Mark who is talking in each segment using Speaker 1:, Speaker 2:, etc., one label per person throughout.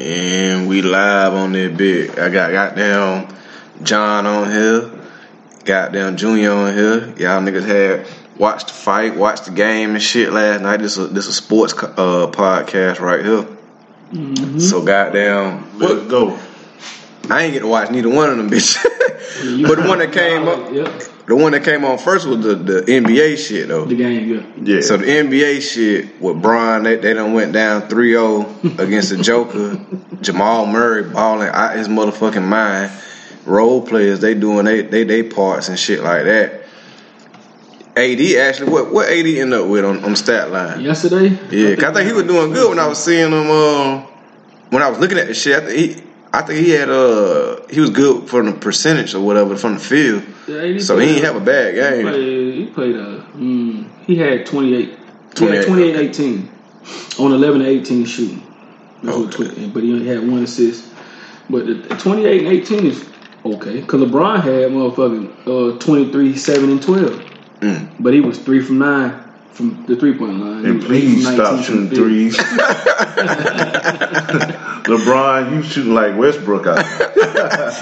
Speaker 1: And we live on that bit. I got goddamn John on here, goddamn Junior on here. Y'all niggas had watched the fight, watched the game and shit last night. This is this a sports uh, podcast right here. So goddamn,
Speaker 2: Let's go.
Speaker 1: I ain't get to watch neither one of them bitches. But the one that came up,
Speaker 3: Yep.
Speaker 1: The one that came on first was the, the NBA shit though.
Speaker 3: The game, yeah.
Speaker 2: Yeah.
Speaker 1: So the NBA shit with Bron, they, they done went down 3-0 against the Joker. Jamal Murray balling out his motherfucking mind. Role players, they doing they they they parts and shit like that. AD actually, what what AD end up with on, on stat line?
Speaker 3: Yesterday?
Speaker 1: Yeah, I think he was doing good when I was seeing him. Uh, when I was looking at the shit, I think he, I think he had uh, he was good from the percentage or whatever from the field.
Speaker 3: Yeah, he
Speaker 1: So he ain't have a bad
Speaker 3: He
Speaker 1: game.
Speaker 3: played, he played a. Mm, he had 28.
Speaker 1: 28,
Speaker 3: 28, 28 18 on 11 to 18 shooting.
Speaker 1: Okay.
Speaker 3: but he only had one assist. But the, the 28 and 18 is okay. Because LeBron had motherfucking uh, 23, 7, and 12.
Speaker 1: Mm.
Speaker 3: But he was 3 from 9 from the three point line.
Speaker 2: And please stop shooting
Speaker 3: from the field.
Speaker 2: threes. LeBron, you shooting like Westbrook out.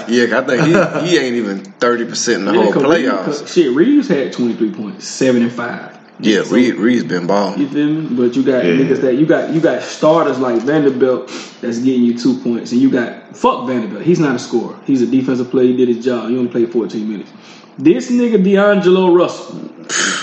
Speaker 1: Yeah, 'cause I think he, he ain't even thirty percent in the
Speaker 3: Yeah,
Speaker 1: whole
Speaker 3: 'cause Reaves- shit, Reaves had 23 points, 7 and 5.
Speaker 1: Yeah,
Speaker 3: So-
Speaker 1: Reed Reed's been balling.
Speaker 3: You feel me? But you got
Speaker 2: Yeah.
Speaker 3: niggas that you got you got starters like Vanderbilt that's getting you two points, and you got fuck Vanderbilt. He's not a scorer. He's a defensive player. He did his job. He only played 14 minutes. This nigga D'Angelo Russell.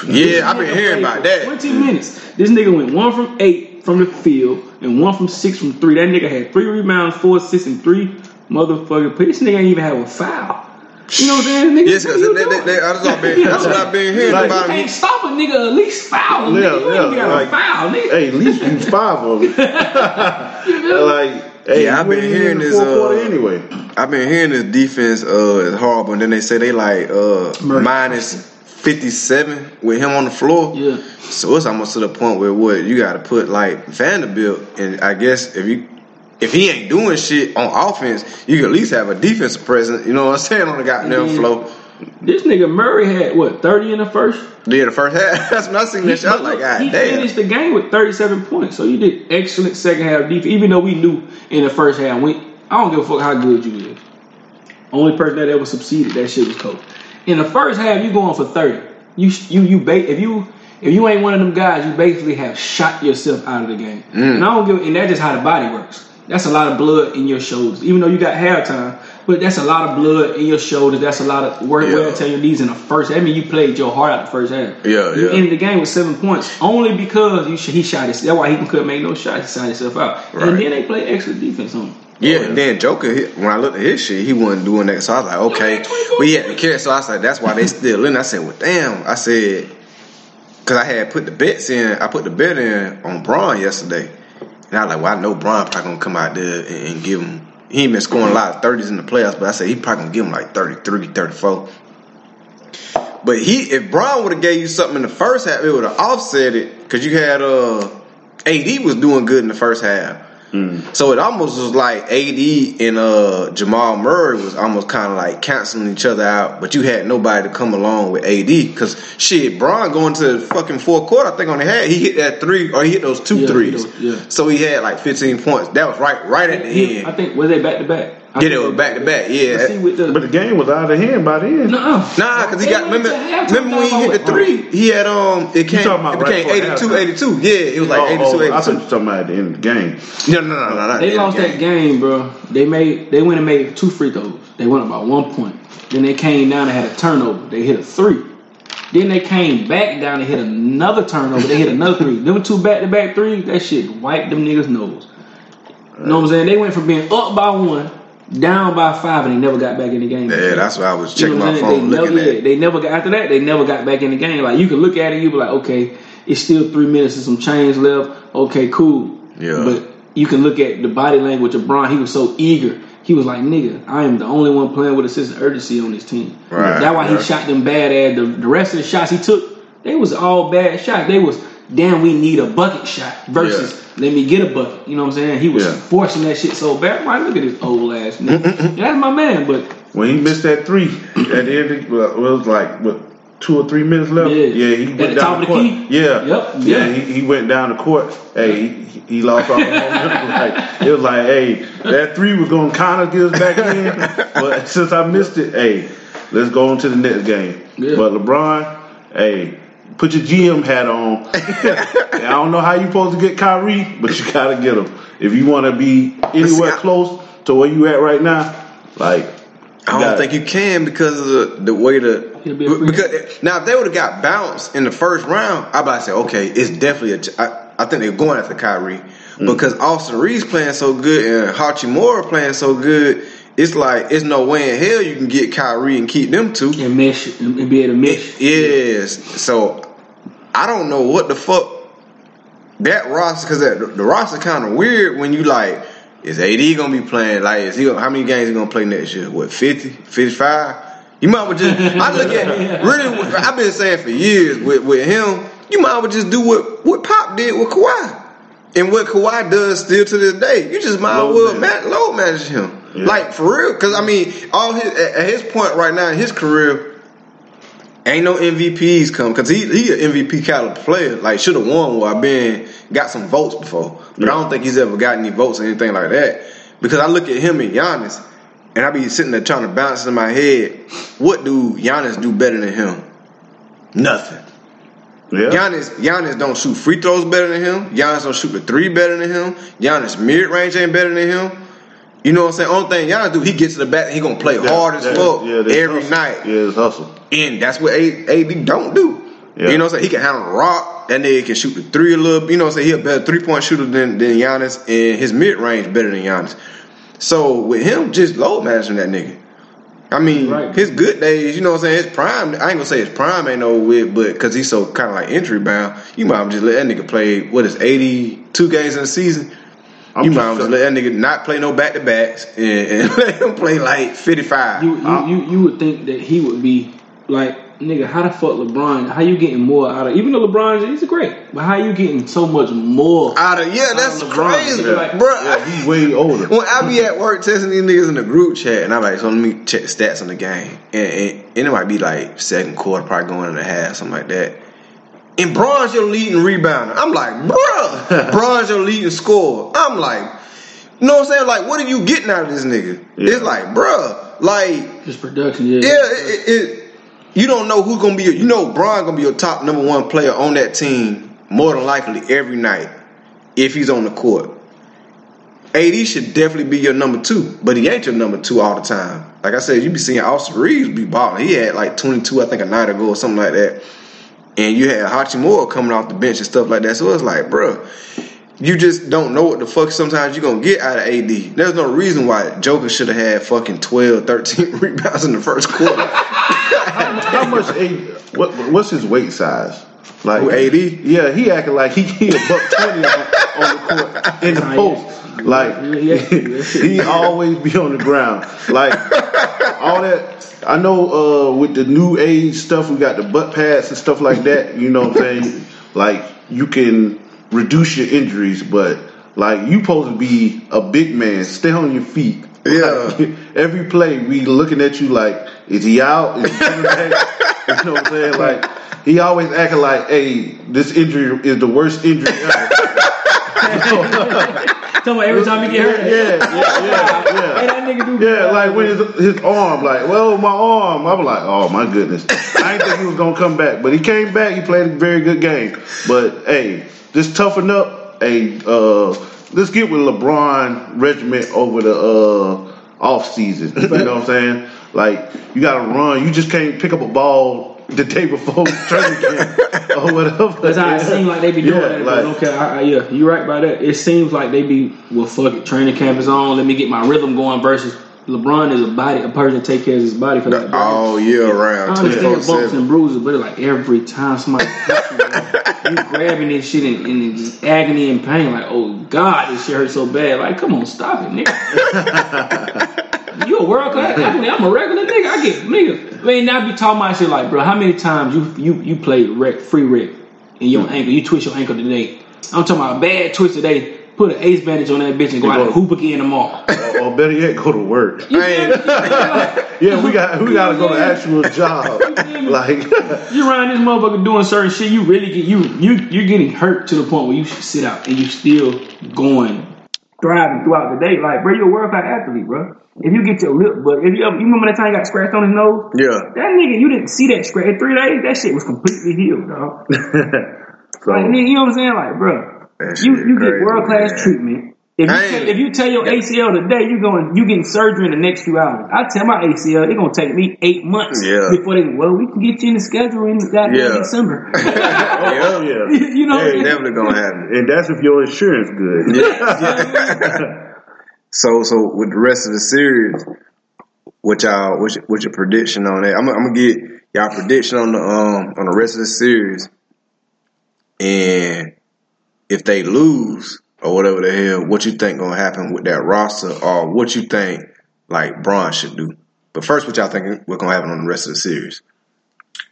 Speaker 1: Yeah, I've been hearing about that.
Speaker 3: 20 minutes. This nigga went one from eight from the field and one from six from three. That nigga had three rebounds, four assists, and three motherfucking. This nigga ain't even have a foul. You know what I'm saying? Nigga,
Speaker 1: Yes,
Speaker 3: what
Speaker 1: because
Speaker 3: you
Speaker 1: they, they,
Speaker 3: doing?
Speaker 1: they, that's, what I've been, that's what I've been hearing
Speaker 2: Like-
Speaker 1: about
Speaker 3: You
Speaker 1: him.
Speaker 3: can't stop a nigga at least foul.
Speaker 2: Yeah,
Speaker 3: nigga. You
Speaker 2: yeah,
Speaker 3: ain't got
Speaker 2: like-
Speaker 3: a foul, nigga.
Speaker 2: hey, at least use five of it. like, hey,
Speaker 1: Yeah, I've been hearing this, uh,
Speaker 2: anyway.
Speaker 1: I've been hearing this defense uh, is horrible, and then they say they like uh, minus fifty seven with him on the floor.
Speaker 3: Yeah.
Speaker 1: So it's almost to the point where what you got to put like Vanderbilt, and I guess if you if he ain't doing shit on offense, you can at least have a defensive presence. You know what I'm saying on the goddamn
Speaker 3: Mhm.
Speaker 1: floor.
Speaker 3: This nigga Murray had what thirty in the first.
Speaker 1: Yeah, the first half. That's seen that was like, God
Speaker 3: he
Speaker 1: damn.
Speaker 3: finished the game with thirty-seven points. So you did excellent second half defense. Even though we knew in the first half, we I don't give a fuck how good you is. Only person that ever succeeded that shit was Kobe. In the first half, you going for thirty. You you you ba- if you if you ain't one of them guys, you basically have shot yourself out of the game.
Speaker 1: Mm.
Speaker 3: And I don't give. And that's just how the body works. That's a lot of blood in your shoulders. Even though you got halftime, but that's a lot of blood in your shoulders. That's a lot of work wear
Speaker 1: Yeah.
Speaker 3: and tear your knees in the first. I mean, you played your heart out the first half.
Speaker 1: Yeah,
Speaker 3: You
Speaker 1: yeah.
Speaker 3: ended the game with seven points only because you sh- he shot his. That's why he couldn't make no shots. He shot himself out.
Speaker 1: Right.
Speaker 3: And then they played extra defense on him.
Speaker 1: Yeah, and then Joker, he- when I looked at his shit, he wasn't doing that. So I was like, okay, we had to care. So I said, that's why they still in. I said, well, damn. I said, because I had put the bets in. I put the bet in on Bron yesterday, and I was like, well, I know Bron probably gonna come out there and, and give him. He ain't been scoring a lot of thirties in the playoffs, but I said he probably gonna give him like 33, 34. But he, if Bron would have gave you something in the first half, it would have offset it because you had uh, AD was doing good in the first half. So it almost was like AD and uh, Jamal Murray was almost kind of like canceling each other out, but you had nobody to come along with AD because shit, Bron going to the fucking fourth quarter, I think on the head, he hit that three or he hit those two
Speaker 3: Yeah,
Speaker 1: threes.
Speaker 3: those- yeah.
Speaker 1: So he had like 15 points. That was right, right at the
Speaker 3: He-
Speaker 1: end.
Speaker 3: I think was they back to back. I
Speaker 1: Yeah,
Speaker 3: think
Speaker 1: they back to back. Yeah.
Speaker 3: But see, with the,
Speaker 2: But the game was out of hand by then.
Speaker 3: Nuh-uh.
Speaker 1: Nah, because he got remember, remember when he hit the three, he had um it came
Speaker 2: about
Speaker 1: it became
Speaker 2: right before
Speaker 1: 82,
Speaker 2: halftime.
Speaker 1: 82. Yeah, it was like
Speaker 2: Oh,
Speaker 1: 82,
Speaker 2: oh, I
Speaker 1: 82.
Speaker 2: thought you were talking about at the end of the game.
Speaker 1: No, no, no, no, not
Speaker 3: They lost
Speaker 1: game.
Speaker 3: that game, bro. They made they went and made two free throws. They went about one point. Then they came down and had a turnover. They hit a three. Then they came back down and hit another turnover. They hit another three. Them two back to back threes, that shit wiped them niggas' nose. You know what I'm saying? They went from being up by one, down by five, and they never got back in the game.
Speaker 1: Yeah, that's what I was
Speaker 3: You
Speaker 1: checking
Speaker 3: know what
Speaker 1: my phone
Speaker 3: they
Speaker 1: looking
Speaker 3: never,
Speaker 1: at.
Speaker 3: they never got after that. They never got back in the game. Like you can look at it, you be like, okay, it's still three minutes and some change left. Okay, cool.
Speaker 1: Yeah.
Speaker 3: But you can look at the body language of Bron. He was so eager. He was like, nigga, I am the only one playing with a sense of urgency on this team.
Speaker 1: Right,
Speaker 3: That's why he shot them bad ass. The, the rest of the shots he took, they was all bad shots. They was damn, we need a bucket shot versus let me get a bucket. You know what I'm saying? He was
Speaker 2: Yeah.
Speaker 3: forcing that shit so bad. I'm like, look at this old ass nigga. That's my man, but
Speaker 2: When he missed that three at the end, of- it was like what two or three minutes left.
Speaker 3: Yeah.
Speaker 2: Yeah, he
Speaker 3: At
Speaker 2: went down
Speaker 3: of
Speaker 2: the court.
Speaker 3: key?
Speaker 2: Yeah,
Speaker 3: Yep,
Speaker 2: yeah.
Speaker 3: yeah.
Speaker 2: He, he went down the court. Hey, he, he lost all the momentum. like, It was like, hey, that three was gonna kind of get us back in, but since I missed it, hey, let's go on to the next game.
Speaker 3: Yeah.
Speaker 2: But LeBron, hey. Put your GM hat on. I don't know how you're supposed to get Kyrie, but you gotta get him. If you want to be anywhere
Speaker 1: I-
Speaker 2: close to where you at right now, like
Speaker 1: I don't
Speaker 2: gotta-
Speaker 1: think you can because of the, the way the
Speaker 3: be a free-
Speaker 1: because now if they would have got bounced in the first round, I'd about say okay, it's definitely a. ch- I, I think they're going after Kyrie
Speaker 2: Mm.
Speaker 1: because Austin Reaves playing so good and Hachimura playing so good. It's like it's no way in hell you can get Kyrie and keep them two.
Speaker 3: and mesh and be able to mesh.
Speaker 1: Yes. So I don't know what the fuck that roster because the, the roster kind of weird when you like is AD gonna be playing like is he gonna, how many games he gonna play next year? What 50, 55? You might well just I look at really I've been saying for years with, with him. You might well just do what what Pop did with Kawhi. And what Kawhi does still to this day, you just might as
Speaker 2: Load
Speaker 1: well man, load manage him.
Speaker 2: Yeah.
Speaker 1: Like for real, because I mean, all his at his point right now in his career, Ain't no MVPs come because he he an MVP caliber player. Like should have won or been got some votes before, but I don't think he's ever got any votes or anything like that. Because I look at him and Giannis, and I be sitting there trying to bounce in my head, what do Giannis do better than him? Nothing.
Speaker 2: yeah.
Speaker 1: Giannis Giannis don't shoot free throws better than him. Giannis don't shoot the three better than him. Giannis mid range ain't better than him. You know what I'm saying? Only thing y'all do, he gets to the back, he gonna play hard as fuck
Speaker 2: that's
Speaker 1: every
Speaker 2: hustle.
Speaker 1: night.
Speaker 2: Yeah, it's hustle.
Speaker 1: And that's what A- AD don't do.
Speaker 2: Yeah.
Speaker 1: You know what I'm saying? He can handle the rock. That nigga can shoot the three a little. You know what I'm saying? He a better three point shooter than, than Giannis, and his mid range better than Giannis. So with him, just load managing that nigga. I mean,
Speaker 3: Right.
Speaker 1: his good days, you know what I'm saying? His prime, I ain't gonna say his prime ain't over with, but because he's so kind of like injury bound, you might just let that nigga play, what is 82 games in a season?
Speaker 2: I'm
Speaker 1: you
Speaker 2: just
Speaker 1: might as well let that nigga not play no back to backs and, and let him play like 55.
Speaker 3: You you, you you would think that he would be like nigga. How the fuck LeBron? How you getting more out of? Even though LeBron he's great, but how you getting so much more?
Speaker 1: out of, yeah, that's
Speaker 3: of LeBron,
Speaker 1: crazy,
Speaker 3: yeah. Like-
Speaker 1: bro.
Speaker 2: Yeah, he's way older.
Speaker 1: When I be at work testing these niggas in the group chat, and I'm like, so let me check the stats on the game, and, and, and it might be like second quarter, probably going in a half, something like that. And Bron's your leading rebounder. I'm like, bruh, Bron's your leading scorer. I'm like, you know what I'm saying? Like, what are you getting out of this nigga?
Speaker 2: Yeah.
Speaker 1: It's like, bruh, like,
Speaker 3: His production, yeah.
Speaker 1: yeah, it, it, it, you don't know who's gonna be. Your, you know, Bron gonna be your top number one player on that team more than likely every night if he's on the court. AD should definitely be your number two, but he ain't your number two all the time. Like I said, you be seeing Austin Reaves be balling. He had like 22, I think, a night ago or something like that. And you had Hachimura coming off the bench and stuff like that. So it's like, bruh, you just don't know what the fuck sometimes you're gonna get out of AD. There's no reason why Joker should have had fucking 12, 13 rebounds in the first quarter.
Speaker 2: How much? A, what, what's his weight size? Like
Speaker 1: Who, AD?
Speaker 2: Yeah, he acting like he he a buck twenty on, on the court in the
Speaker 3: Nah,
Speaker 2: post. Like
Speaker 3: Yeah, yeah.
Speaker 2: he always be on the ground. Like all that. I know uh, with the new age stuff, we got the butt pads and stuff like that. You know what I'm saying? Like you can reduce your injuries, but like you supposed to be a big man. Stay on your feet.
Speaker 1: Yeah.
Speaker 2: Like, every play we looking at you like, is he out? Is he coming back? You know what I'm saying? Like he always acting like, hey, this injury is the worst injury ever.
Speaker 3: Tell me every time he get hurt.
Speaker 2: Yeah, yeah, yeah, yeah.
Speaker 3: Hey, that nigga do.
Speaker 2: Yeah, like when his, his arm, like, well, my arm. I was like, oh my goodness. I didn't think he was gonna come back, but he came back. He played a very good game. But hey, just toughen up. Hey, uh, let's get with LeBron regiment over the uh, off season. You know what I'm saying? Like you got to run. You just can't pick up a ball the day before training camp or whatever.
Speaker 3: That's how it seems like they be doing
Speaker 2: Yeah,
Speaker 3: that.
Speaker 2: like-
Speaker 3: okay, I, I, yeah, you right about that. It seems like they be well, fuck it. Training camp is on. Let me get my rhythm going. Versus LeBron is a body, a person that take care of his body for that.
Speaker 1: all year
Speaker 3: I
Speaker 1: round,
Speaker 3: understand
Speaker 1: 24
Speaker 3: bumps and bruises, but it's like every time somebody you, grabbing this shit and just agony and pain. Like, oh God, this shit hurts so bad. Like, come on, stop it, nigga. you a world class athlete. I'm a regular nigga. I get nigga. I mean, I be talking about shit like, bro, how many times you you you played rec, free rec in your ankle? You twist your ankle today. I'm talking about a bad twist today. put an ace bandage on that bitch and go out and hoop again tomorrow.
Speaker 2: or, or better yet, go to work.
Speaker 3: You
Speaker 1: Man.
Speaker 3: feel me? Like,
Speaker 2: Yeah, we got we got to go to actual job. Like,
Speaker 3: you around this motherfucker doing certain shit, you really get you you you're getting hurt to the point where you should sit out and you're still going thriving throughout the day. Like, bro, you're a world class athlete, bro. If you get your lip, but if you ever, you remember that time he got scratched on his nose,
Speaker 1: Yeah.
Speaker 3: that nigga, you didn't see that scratch in three days. That shit was completely healed, dog.
Speaker 2: so
Speaker 3: Like, nigga, you know what I'm saying? Like, bro, you you get world class treatment. If you, tell, if you tell your ACL today, you're going you getting surgery in the next few hours. I tell my ACL it's gonna take me eight months
Speaker 1: Yeah.
Speaker 3: before they well we can get you in the schedule in goddamn
Speaker 1: Yeah.
Speaker 3: December.
Speaker 2: oh, oh, yeah,
Speaker 3: you know,
Speaker 2: Hey,
Speaker 1: Definitely gonna happen.
Speaker 2: and that's if your insurance good. Yeah.
Speaker 1: So, so with the rest of the series, what y'all, what's your, what's your prediction on that? I'm, I'm gonna get y'all prediction on the um on the rest of the series, and if they lose or whatever the hell, what you think gonna happen with that roster, or what you think like Bron should do? But first, what y'all think what's gonna happen on the rest of the series?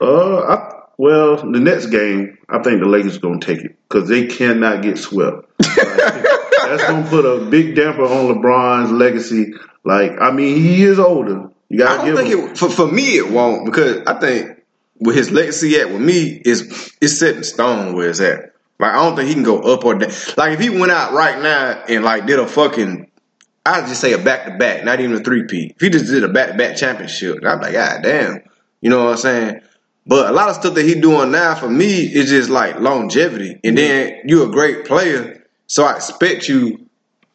Speaker 2: Uh, I, well, the next game, I think the Lakers going to take it because they cannot get swept. That's going to put a big damper on LeBron's legacy. Like, I mean, he is older. You got
Speaker 1: I
Speaker 2: to
Speaker 1: don't
Speaker 2: give
Speaker 1: think
Speaker 2: him.
Speaker 1: it for for me it won't because I think with his legacy at with me is it's set in stone where it's at. Like I don't think he can go up or down. Like if he went out right now and like did a fucking I'd just say a back to back, not even a three P. If he just did a back to back championship, I'd be like, God damn. You know what I'm saying? But a lot of stuff that he doing now for me is just like longevity. And then you're a great player, so I expect you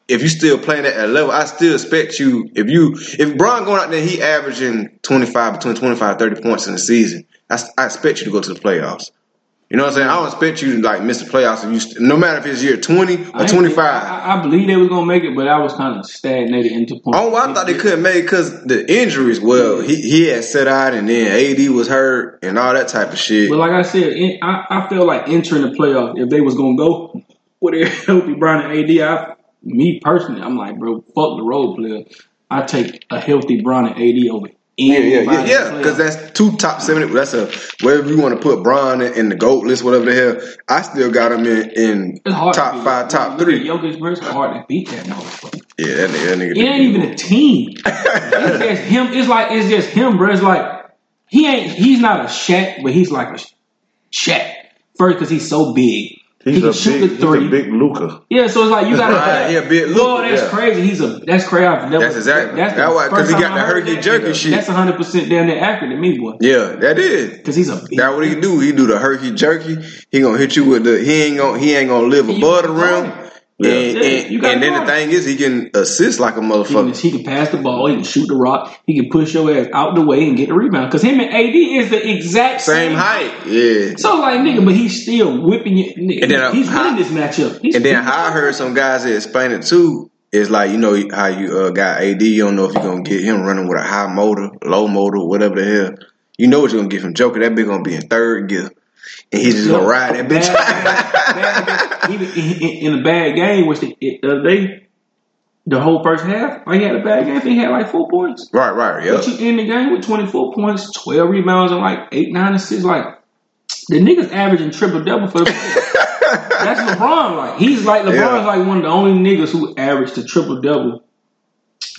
Speaker 1: if you still playing at that level, I still expect you. If you if Bron going out there, he averaging twenty five between 25 30 points in the season. I, I expect you to go to the playoffs. You know what I'm saying? I don't expect you to like miss the playoffs. If you st- no matter if it's year twenty or
Speaker 3: ain't-
Speaker 1: twenty five.
Speaker 3: I, I believe they was gonna make it, but I was kind of stagnated into point.
Speaker 1: Oh, I thought they couldn't make it because the injuries. Well, he he had set out, and then AD was hurt, and all that type of shit.
Speaker 3: But like I said, in, I, I feel like entering the playoff, if they was gonna go with a healthy Brian and AD, I, me personally, I'm like, bro, fuck the role player. I take a healthy Brian and AD over
Speaker 1: Yeah, yeah, yeah, yeah. Because
Speaker 3: playoff.
Speaker 1: that's two top seven. That's a wherever you want to put Bron in, in the goat list, whatever the hell. I still got him in in
Speaker 3: It's hard to
Speaker 1: top five, top
Speaker 3: Look
Speaker 1: three.
Speaker 3: Jokic, bro, it's hard to beat that motherfucker.
Speaker 1: Yeah, that nigga, that nigga.
Speaker 3: It ain't even a team. it's just him. It's like it's just him, bro. It's like he ain't. He's not a Shaq, but he's like a Shaq. First, because he's so big.
Speaker 2: He's
Speaker 3: he can
Speaker 2: a
Speaker 3: shoot
Speaker 2: big,
Speaker 3: the
Speaker 2: he's a big Luka.
Speaker 3: Yeah, so it's like you gotta.
Speaker 1: Right, he a big
Speaker 3: Lord,
Speaker 1: looker,
Speaker 3: that's
Speaker 1: yeah.
Speaker 3: crazy. He's a that's crazy. I've never-
Speaker 1: That's exactly-
Speaker 3: That's
Speaker 1: that why- 'cause
Speaker 3: first
Speaker 1: he got the
Speaker 3: heard
Speaker 1: herky
Speaker 3: that.
Speaker 1: jerky shit.
Speaker 3: That's hundred percent damn near accurate to me, boy.
Speaker 1: Yeah, that is.
Speaker 3: Because he's a big.
Speaker 1: That what he do? He do the herky jerky. He gonna hit you with the. He ain't gonna. He ain't gonna live
Speaker 3: You
Speaker 1: above the
Speaker 3: gotta
Speaker 1: rim.
Speaker 3: Guard him.
Speaker 1: And,
Speaker 3: Yeah,
Speaker 1: and, and then the thing is, he can assist like a
Speaker 3: He can,
Speaker 1: motherfucker.
Speaker 3: he can pass the ball. He can shoot the rock. He can push your ass out the way and get the rebound. Because him and AD is the exact
Speaker 1: Same
Speaker 3: same,
Speaker 1: height. Yeah.
Speaker 3: So like nigga, but he's still whipping you. Nigga,
Speaker 1: And then, uh,
Speaker 3: he's
Speaker 1: how-
Speaker 3: winning this matchup. He's
Speaker 1: And then how I heard some guys that explain it too is like you know how you uh, got AD. You don't know if you're gonna get him running with a high motor, low motor, whatever the hell. You know what you're gonna get from Joker. That bitch gonna be in third gear, and he's just gonna ride that bitch.
Speaker 3: Bad, bad, bad, even in, in a bad game, which the, the other day, the whole first half, like he had a bad game. He had like four points.
Speaker 1: right, right,
Speaker 3: yeah.
Speaker 1: But
Speaker 3: you end the game with 24 points, 12 rebounds, and like 8, 9 assists. Like, the nigga's averaging triple double for. That's LeBron. Like, he's like, LeBron's
Speaker 1: Yeah.
Speaker 3: like one of the only niggas who averaged a triple double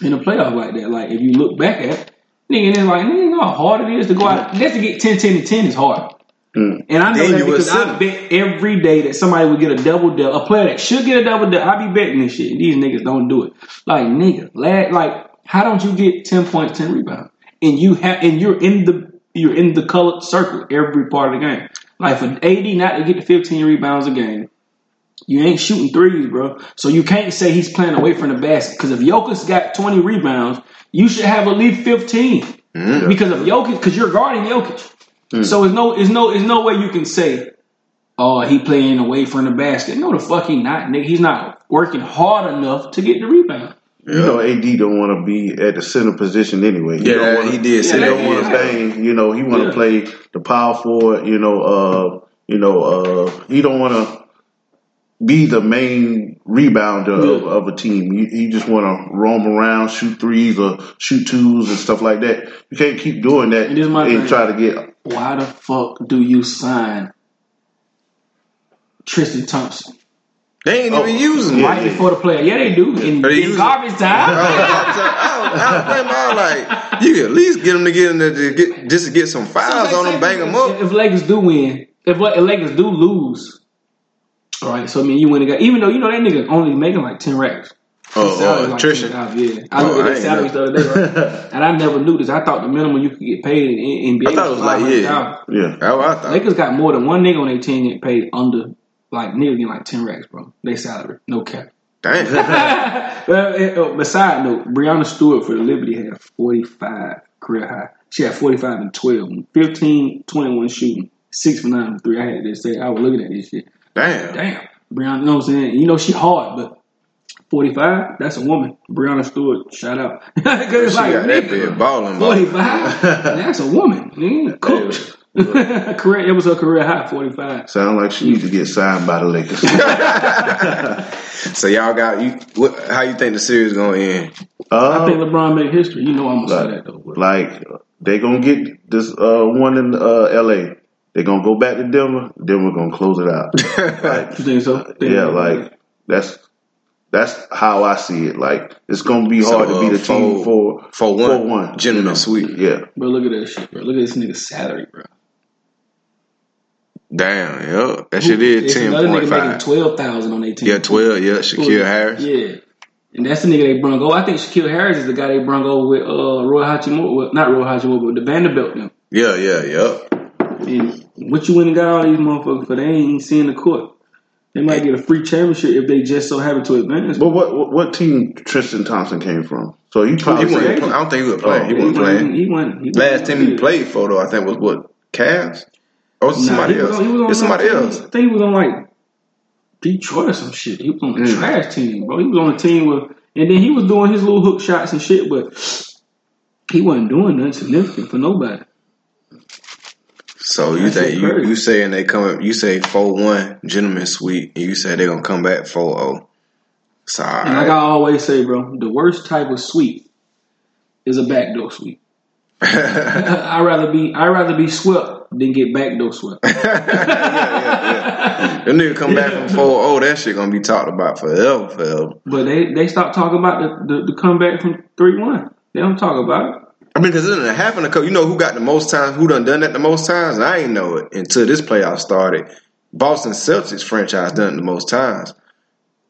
Speaker 3: in a playoff like that. Like, if you look back at it, nigga, and it's like, nigga, you know how hard it is to go out. Just to get 10, 10, and 10 is hard.
Speaker 2: Mm.
Speaker 3: And I know that because I bet every day that somebody would get a double double. A player that should get a double double, I be betting this shit. These niggas don't do it. Like nigga, lad, like how don't you get ten points, ten rebounds, and you have and you're in the you're in the colored circle every part of the game. Like for AD not to get the fifteen rebounds a game, you ain't shooting threes, bro. So you can't say he's playing away from the basket because if Jokic got twenty rebounds, you should have at least fifteen because of Jokic because you're guarding Jokic. So it's no, it's no, it's no way you can say, "Oh, he playing away from the basket." No, the fuck he not, nigga. He's not working hard enough to get the rebound.
Speaker 2: You know, AD don't want to be at the center position anyway. He
Speaker 1: Yeah,
Speaker 2: wanna,
Speaker 1: he did
Speaker 3: Yeah,
Speaker 1: say
Speaker 2: He don't want to
Speaker 3: Yeah.
Speaker 2: bang. You know, he want to
Speaker 3: Yeah.
Speaker 2: play the power forward. You know, uh, you know, uh, he don't want to be the main rebounder of,
Speaker 3: Yeah.
Speaker 2: of a team. He, he just want to roam around, shoot threes or shoot twos and stuff like that. You can't keep doing that
Speaker 3: It is my
Speaker 2: and try to get.
Speaker 3: Why the fuck do you sign Tristan Thompson?
Speaker 1: They ain't
Speaker 2: Oh,
Speaker 1: even using it.
Speaker 3: right before the player. Yeah, they do. In,
Speaker 1: they
Speaker 3: in
Speaker 1: use-
Speaker 3: garbage time.
Speaker 1: Oh, was, I I all like you can at least get them to get in there to get just to get some fouls on them, bang them up.
Speaker 3: If, if Lakers do win, if, if Lakers do lose, all right. So I mean, you win the game, even though you know that nigga only making like ten racks.
Speaker 1: Oh,
Speaker 3: salary like
Speaker 1: attrition.
Speaker 3: 10,000, Yeah, I
Speaker 1: Oh,
Speaker 3: looked
Speaker 1: I
Speaker 3: at their salaries the other day, right? and I never knew this. I thought the minimum you could get paid in NBA
Speaker 1: I thought it was like, yeah.
Speaker 3: 500,000.
Speaker 2: Yeah.
Speaker 1: That's what I thought.
Speaker 3: Lakers got more than one nigga on their team getting paid under like nearly getting like ten racks, bro. They salary, no cap.
Speaker 1: Damn.
Speaker 3: well, eh, oh, but side note, Breanna Stewart for the Liberty had 45 career high. She had 45 and 12, 15, 21 shooting, 6 for 9 from 3. I had to say, I was looking at this shit.
Speaker 1: Damn.
Speaker 3: Damn. Breanna, you know what I'm saying? You know, she hard, but 45, that's a woman. Breanna Stewart, shout out. Because it's
Speaker 1: She
Speaker 3: like,
Speaker 1: got that big balling
Speaker 3: 45, that's a woman. Cooked. career, it was her career high, 45.
Speaker 2: Sound like she needs to get signed by the Lakers.
Speaker 1: So y'all got you. What, how you think the series gonna end?
Speaker 3: I think
Speaker 2: Uh,
Speaker 3: LeBron made history. You know I'm going to say that, though.
Speaker 2: Like they gonna get this uh, one in uh, L.A. They gonna go back to Denver. Denver gonna close it out. like,
Speaker 3: You think so? Think
Speaker 2: yeah, like that's that's how I see it. Like it's gonna be
Speaker 1: So,
Speaker 2: hard to
Speaker 1: be
Speaker 2: the a team
Speaker 1: four-
Speaker 2: for
Speaker 1: for one,
Speaker 2: for one.
Speaker 1: gentleman sweep.
Speaker 2: Yeah,
Speaker 3: Bro, look at that shit, bro. Look at this nigga's salary, bro.
Speaker 1: Damn, yeah, that shit is
Speaker 3: It's
Speaker 1: ten
Speaker 3: another
Speaker 1: point
Speaker 3: nigga making
Speaker 1: five.
Speaker 3: twelve thousand on their team.
Speaker 1: Yeah, twelve. Yeah, Shaquille Harris.
Speaker 3: Yeah, and that's the nigga they brung over. I think Shaquille Harris is the guy they brung over with uh, Rui Hachimura. Well, not Rui Hachimura, but the Vanderbilt. Them.
Speaker 1: Yeah, yeah, yeah.
Speaker 3: And what you went and got all these motherfuckers for? They ain't seeing the court. They might get a free championship if they just so happen to advance.
Speaker 2: but what what, what team Tristan Thompson came from? So he
Speaker 1: He
Speaker 2: probably
Speaker 1: wasn't. I don't think he was playing. he
Speaker 2: Oh,
Speaker 1: wasn't playing.
Speaker 3: He went. He
Speaker 1: Last team he played for though, I think was what Cavs. Or was
Speaker 3: Nah,
Speaker 1: somebody
Speaker 3: he was
Speaker 1: else?
Speaker 3: on- he was on
Speaker 1: it's somebody
Speaker 3: like-
Speaker 1: else.
Speaker 3: I think he was on like Detroit or some shit. He was on the
Speaker 1: Mm.
Speaker 3: trash team, bro. He was on a team with, and then he was doing his little hook shots and shit, but he wasn't doing nothing significant for nobody.
Speaker 1: So you think you, you saying they coming? You say four one gentleman sweep, and you say they gonna come back four oh. zero. Sorry.
Speaker 3: And like I always say, bro, the worst type of sweep is a backdoor sweep. I'd rather be I'd rather be swept than get backdoor swept.
Speaker 1: Them nigga come back from four zero. That shit gonna be talked about forever, forever.
Speaker 3: But they they stop talking about the, the, the comeback from three one. They don't talk about it.
Speaker 1: I mean, because it done happened a couple. You know who got the most times? Who done done that the most times? And I ain't know it until this playoff started. Boston Celtics franchise done it the most times.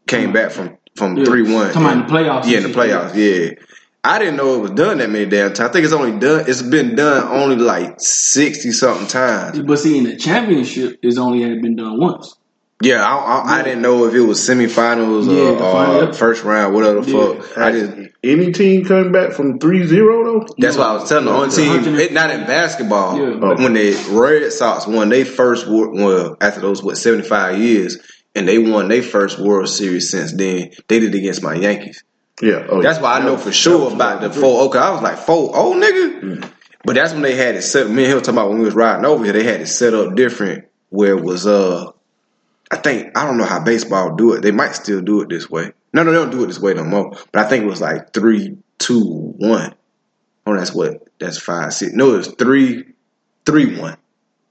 Speaker 1: Came mm. back from from
Speaker 3: Yeah.
Speaker 1: three one.
Speaker 3: Talking about in the playoffs
Speaker 1: Yeah, in the playoffs. Yeah. I didn't know it was done that many damn times. I think it's only done. It's been done only like sixty something times.
Speaker 3: But see, in the championship, it's only had been done once.
Speaker 1: Yeah, I, I, I didn't know if it was semifinals
Speaker 3: Yeah,
Speaker 1: or,
Speaker 3: the
Speaker 1: or first round, whatever the
Speaker 3: Yeah.
Speaker 1: fuck. I just
Speaker 2: any team coming back from 3-0 though.
Speaker 1: That's why I was telling the only team,
Speaker 3: 100
Speaker 1: it, not in basketball,
Speaker 3: Yeah.
Speaker 1: but when the Red Sox won they first well after those what seventy five years, and they won their first World Series since then. They did it against my Yankees.
Speaker 2: Yeah, oh,
Speaker 1: That's
Speaker 2: yeah.
Speaker 1: why I know for sure about the
Speaker 2: 2003.
Speaker 1: four. Okay, I was like four oh nigga, but that's when they had it set. Me and him talking about when we was riding over here. They had it set up different where it was uh. I think I don't know how baseball do it. They might still do it this way. No, no, they don't do it this way no more. But I think it was like three, two, one. Oh, that's what? That's five, six. No, it was three, three, one.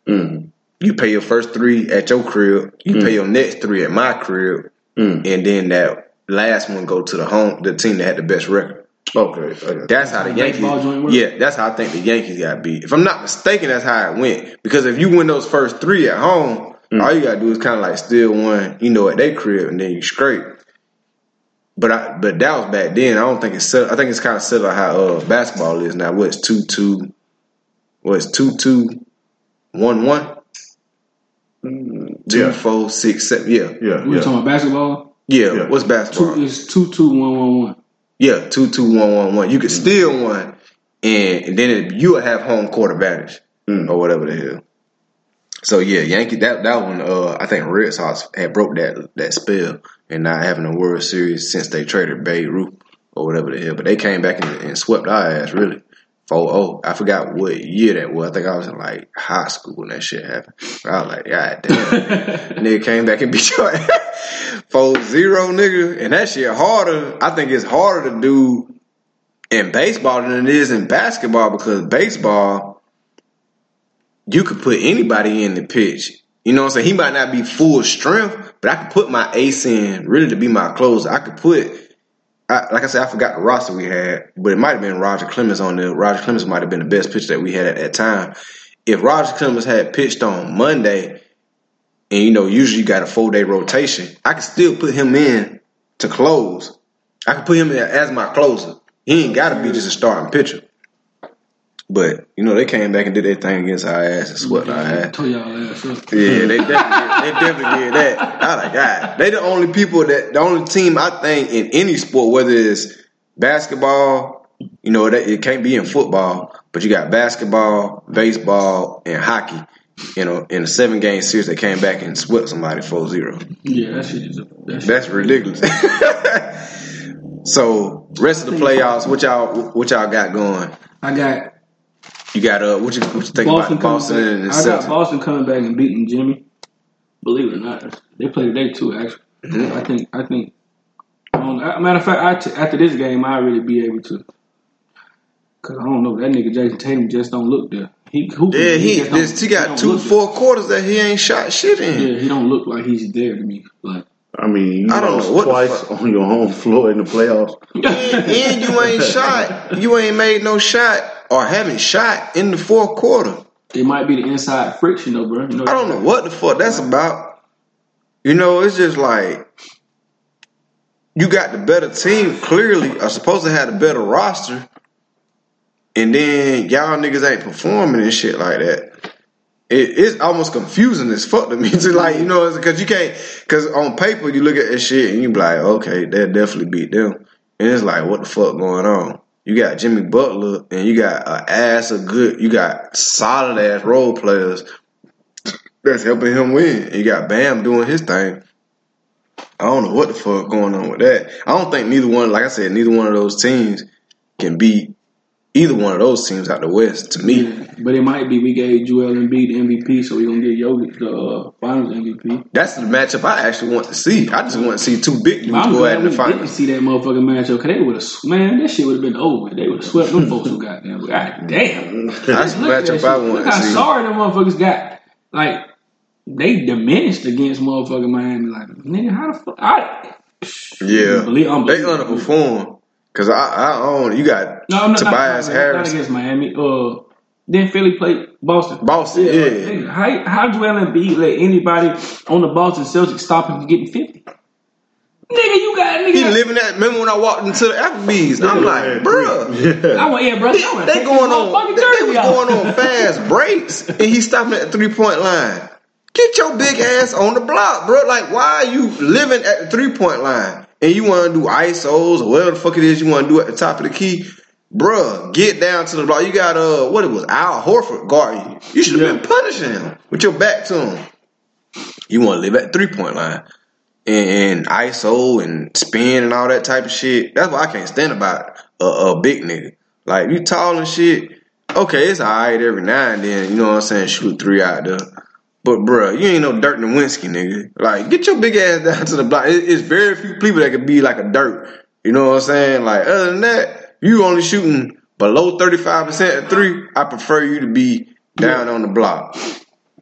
Speaker 2: Mm.
Speaker 1: You pay your first three at your crib. You pay your next three at my crib,
Speaker 2: Mm.
Speaker 1: and then that last one go to the home, the team that had the best record.
Speaker 2: Okay, I got
Speaker 1: That's how the Yankees.
Speaker 3: Baseball joint work?
Speaker 1: Yeah, that's how I think the Yankees got beat. If I'm not mistaken, that's how it went. Because if you win those first three at home,
Speaker 2: Mm.
Speaker 1: all you gotta do is kind of like steal one, you know, at their crib, and then you scrape. But I, but that was back then. I don't think it's. Set, I think it's kind of set up how uh, basketball is now. What's two two? What's two two? One one? Two
Speaker 2: Yeah.
Speaker 1: four six seven? Yeah,
Speaker 2: Yeah,
Speaker 3: We
Speaker 2: yeah.
Speaker 3: talking about basketball.
Speaker 1: yeah.
Speaker 2: Yeah.
Speaker 1: What's basketball?
Speaker 3: Two is two two one one one.
Speaker 1: Yeah, two two one one one. You could steal one, and, and then it, you would have home court advantage
Speaker 2: Mm.
Speaker 1: or whatever the hell. So yeah, Yankee. That that one. Uh, I think Red Sox had broke that that spell and not having a World Series since they traded Babe Ruth or whatever the hell. But they came back and, and swept our ass really. 4-0. I forgot what year that was. I think I was in like high school when that shit happened. I was like, God damn. nigga came back and beat your ass. 4-0, nigga. And that shit harder. I think it's harder to do in baseball than it is in basketball because baseball, you could put anybody in the pitch You know what I'm saying? He might not be full strength, but I could put my ace in really to be my closer. I could put, I, like I said, I forgot the roster we had, but it might have been Roger Clemens on there. Roger Clemens might have been the best pitcher that we had at that time. If Roger Clemens had pitched on Monday, and you know, usually you got a four day rotation, I could still put him in to close. I could put him in as my closer. He ain't got to be just a starting pitcher. But you know, they came back and did their thing against our ass and swept our ass.
Speaker 3: Tore y'all ass up.
Speaker 1: Yeah, they definitely, they definitely did that. I like God. They the only people that the only team I think in any sport, whether it's basketball, you know, that it can't be in football, but you got basketball, baseball, and hockey. You know, in a seven game series, they came back and swept somebody 4-0.
Speaker 3: Yeah, that shit is a that shit.
Speaker 1: That's ridiculous. so, rest of the playoffs, what y'all what y'all got going?
Speaker 3: I got
Speaker 1: You got uh, what you what you think
Speaker 3: Boston
Speaker 1: about Boston
Speaker 3: coming
Speaker 1: and
Speaker 3: back. I got Boston coming back and beating Jimmy. Believe it or not, they played today too. Actually,
Speaker 1: Mm-hmm.
Speaker 3: I think I think. Um, matter of fact, I t- after this game, I really be able to. Cause I don't know that nigga Jayson Tatum just don't look there. He hooping,
Speaker 1: Yeah, he
Speaker 3: just
Speaker 1: this, he got
Speaker 3: don't
Speaker 1: two
Speaker 3: look there.
Speaker 1: four quarters that he ain't shot shit in.
Speaker 3: Yeah, he don't look like he's there to me. Like
Speaker 2: I mean, you
Speaker 1: I don't
Speaker 2: lost
Speaker 1: know what the
Speaker 2: twice on your home floor in the playoffs.
Speaker 1: and, and you ain't shot. You ain't made no shot or haven't shot in the fourth quarter.
Speaker 3: it might be the inside friction though, bro. You know,
Speaker 1: I don't know what the fuck that's about. You know, it's just like you got the better team. Clearly, are supposed to have a better roster, and then y'all niggas ain't performing and shit like that. It, it's almost confusing as fuck to me. To like, you know, because you can't. Because on paper, you look at that shit and you be like, okay, they'll definitely beat them. And it's like, what the fuck going on? You got Jimmy Butler and you got an ass of good. You got solid ass role players that's helping him win. You got Bam doing his thing. I don't know what the fuck going on with that. I don't think neither one, like I said, neither one of those teams can beat either one of those teams out the West. To me,
Speaker 3: Yeah, but it might be we gave Joel Embiid the MVP, so we're gonna get Jokic the uh, Finals MVP.
Speaker 1: that's the matchup I actually want to see. I just want to see two big dudes go at the
Speaker 3: didn't
Speaker 1: finals.
Speaker 3: see that motherfucking matchup because they would have man, that shit would have been over. They would have swept them folks who got them. God damn.
Speaker 1: That's the
Speaker 3: at that
Speaker 1: matchup I want
Speaker 3: Look
Speaker 1: to
Speaker 3: how
Speaker 1: see.
Speaker 3: sorry them motherfuckers got. Like they diminished against motherfucking Miami. Like nigga, how the fuck? I,
Speaker 1: Yeah,
Speaker 3: Unbelie-
Speaker 1: they
Speaker 3: unbelievable.
Speaker 1: Underperform because I, I own. You got
Speaker 3: no, I'm not,
Speaker 1: Tobias
Speaker 3: not, not,
Speaker 1: Harris.
Speaker 3: not against Miami. Uh, then Philly played Boston.
Speaker 1: Boston,
Speaker 3: like,
Speaker 1: yeah.
Speaker 3: nigga, how how Joel Embiid let anybody on the Boston Celtics stop him from getting fifty? Nigga, you got nigga.
Speaker 1: He living that. Remember when I walked into the Applebee's? I'm like, bruh.
Speaker 2: Yeah.
Speaker 3: I want yeah, brother. I want
Speaker 1: They going on. They, they was going on fast breaks, and he stopping at the three point line. Get your big ass on the block, bro. Like, why are you living at the three point line and you want to do isos or whatever the fuck it is you want to do at the top of the key? Bruh, get down to the block. You got uh, what it was, Al Horford guarding you. You should have been punishing him with your back to him. You want to live at three point line and, and ISO and spin and all that type of shit. That's what I can't stand about a, a big nigga. Like you tall and shit. Okay, it's alright every now and then. You know what I'm saying? Shoot three out there. But bruh, you ain't no Dirk Nowitzki, nigga. Like get your big ass down to the block. It, it's very few people that could be like a Dirk. You know what I'm saying? Like other than that, you only shooting below 35% at three. I prefer you to be down on the block.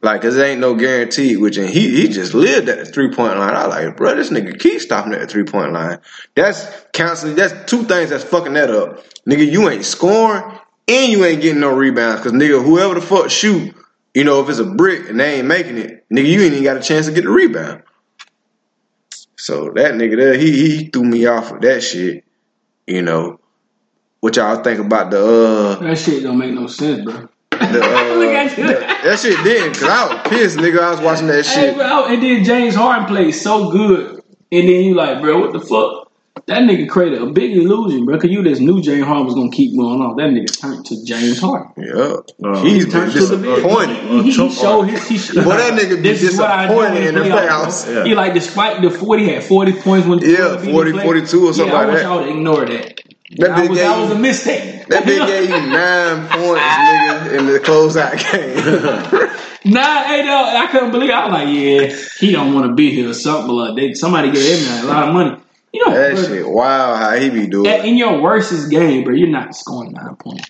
Speaker 1: Like, cause there ain't no guarantee. Which and he he just lived at the three point line. I like, bro, this nigga keep stopping at the three point line. That's counseling. That's two things that's fucking that up. Nigga, you ain't scoring and you ain't getting no rebounds. Cause nigga, whoever the fuck shoot, you know, if it's a brick and they ain't making it, nigga, you ain't even got a chance to get the rebound. So that nigga there, he he threw me off with that shit. You know, what y'all think about the uh
Speaker 3: That shit don't make no sense, bro.
Speaker 1: the uh,
Speaker 3: Look at you.
Speaker 1: that shit didn't cause I was pissed, nigga. I was watching that
Speaker 3: Hey,
Speaker 1: shit.
Speaker 3: bro, and then James Harden played so good, and then you like, bro, what the fuck? That nigga created a big illusion, bro. Cause you just knew James Harden was gonna keep going on. That nigga turned to James Harden.
Speaker 1: Yeah,
Speaker 2: Uh,
Speaker 1: he's been
Speaker 3: Turned to the
Speaker 1: disappointed.
Speaker 3: He, he, he showed his. He showed,
Speaker 1: Boy, that nigga be
Speaker 3: this is what I do
Speaker 1: disappointed in the
Speaker 3: playoffs,
Speaker 1: playoffs.
Speaker 2: Yeah.
Speaker 3: He like despite the forty, he had forty points when
Speaker 1: Yeah,
Speaker 3: when he
Speaker 1: 40,
Speaker 3: played.
Speaker 1: 42 or something
Speaker 3: yeah, I
Speaker 1: like
Speaker 3: want y'all to ignore that.
Speaker 1: That
Speaker 3: That,
Speaker 1: big
Speaker 3: was, that was a mistake.
Speaker 1: That bitch gave you nine points, nigga, in the closeout game.
Speaker 3: Nah, hey, no, I couldn't believe. It. I was like, yeah, he don't want to be here or something. Like they, somebody gave him a lot of money. You know,
Speaker 1: that
Speaker 3: bro,
Speaker 1: shit, wow, how he be doing.
Speaker 3: at- in your worstest game, bro, you're not scoring nine points.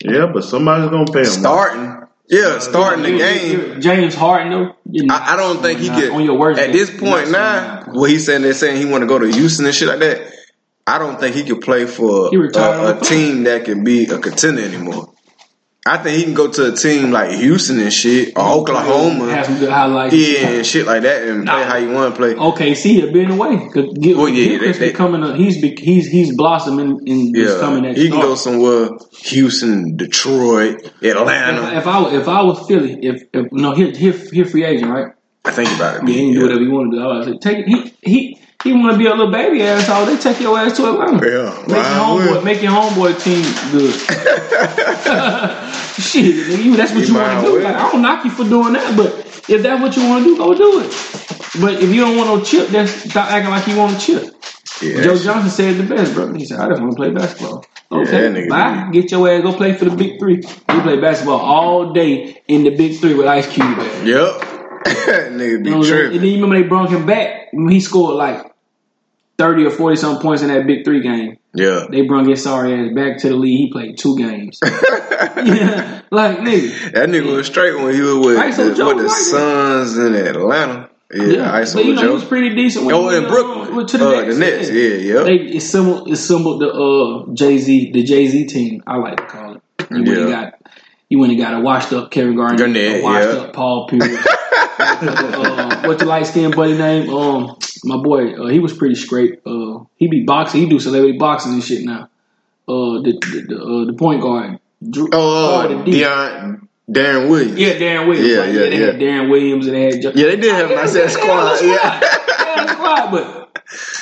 Speaker 2: Yeah, but somebody's gonna pay him.
Speaker 1: Starting, Yeah, starting the
Speaker 3: You- you-
Speaker 1: game.
Speaker 3: you- James Harden, though.
Speaker 1: I, I don't think he
Speaker 3: scoring
Speaker 1: could.
Speaker 3: on your worst
Speaker 1: at
Speaker 3: day,
Speaker 1: this point
Speaker 3: not
Speaker 1: now,
Speaker 3: scoring.
Speaker 1: what he's saying, they're saying he want to go to Houston and shit like that. I don't think he could play for
Speaker 3: He retired on
Speaker 1: a, a team that can be a contender anymore. I think he can go to a team like Houston and shit, or
Speaker 3: have
Speaker 1: Oklahoma,
Speaker 3: some good highlights.
Speaker 1: yeah, and shit like that, and play how you want to play.
Speaker 3: Okay, see, he'd been away. Get,
Speaker 1: Well, yeah,
Speaker 3: Gilchrist
Speaker 1: they- they-
Speaker 3: becoming a, he's he's he's blossoming and he's
Speaker 1: Yeah,
Speaker 3: coming at
Speaker 1: he can
Speaker 3: star.
Speaker 1: go somewhere, Houston, Detroit, Atlanta.
Speaker 3: If, if I if I was Philly, if, if no, he he he free agent, right?
Speaker 1: I think about it.
Speaker 3: Yeah, he can do whatever he want to do. I was like, take it. He he he want to be a little baby asshole. They take your ass to Atlanta.
Speaker 1: Yeah,
Speaker 3: make your homeboy make your homeboy team good. Shit, nigga, you that's what
Speaker 1: He
Speaker 3: you want to do. Like, I don't knock you for doing that, but if that's what you want to do, go do it. But if you don't want no chip, then stop acting like you want a chip.
Speaker 1: Yeah,
Speaker 3: Joe Johnson said it the best, bro. He said, I just want to play basketball. Okay,
Speaker 1: nigga
Speaker 3: bye. Get your ass, go play for the big three. He play basketball all day in the big three with Ice Cube. Man.
Speaker 1: Yep. Nigga be
Speaker 3: You know, and then you remember they brought him back. when He scored like 30 or 40 some points in that big three game.
Speaker 1: Yeah.
Speaker 3: They brung his sorry ass back to the league. He played two games. yeah, like, nigga.
Speaker 1: That nigga was straight when he was with,
Speaker 3: ISO
Speaker 1: the, with the
Speaker 3: like.
Speaker 1: Suns in Atlanta. Yeah,
Speaker 3: Yeah,
Speaker 1: ISO
Speaker 3: but you know,
Speaker 1: Joe.
Speaker 3: he was pretty decent. When
Speaker 1: Oh,
Speaker 3: he
Speaker 1: in Brooklyn.
Speaker 3: uh, to the
Speaker 1: Uh,
Speaker 3: Nets.
Speaker 1: the Nets, yeah, yep.
Speaker 3: They assembled, assembled the uh, Jay Z, the Jay Z team. I like to call it. And
Speaker 1: Yeah.
Speaker 3: got, you went and got a washed up Kevin Garnett,
Speaker 1: Garnett,
Speaker 3: a washed
Speaker 1: yeah.
Speaker 3: up Paul Pierce. uh, what's the light skinned buddy name? Um, my boy, uh, he was pretty straight. Uh, he be boxing. He do celebrity boxing and shit now. Uh, the the the, uh, the point guard. Drew,
Speaker 1: Oh,
Speaker 3: Harden
Speaker 1: Deion, Deron Williams.
Speaker 3: Yeah, Deron Williams.
Speaker 1: Yeah,
Speaker 3: right?
Speaker 1: yeah,
Speaker 3: they had
Speaker 1: yeah.
Speaker 3: Deron Williams and they had.
Speaker 1: Yeah, they did have a nice ass squad.
Speaker 3: They
Speaker 1: Yeah.
Speaker 3: had squad, but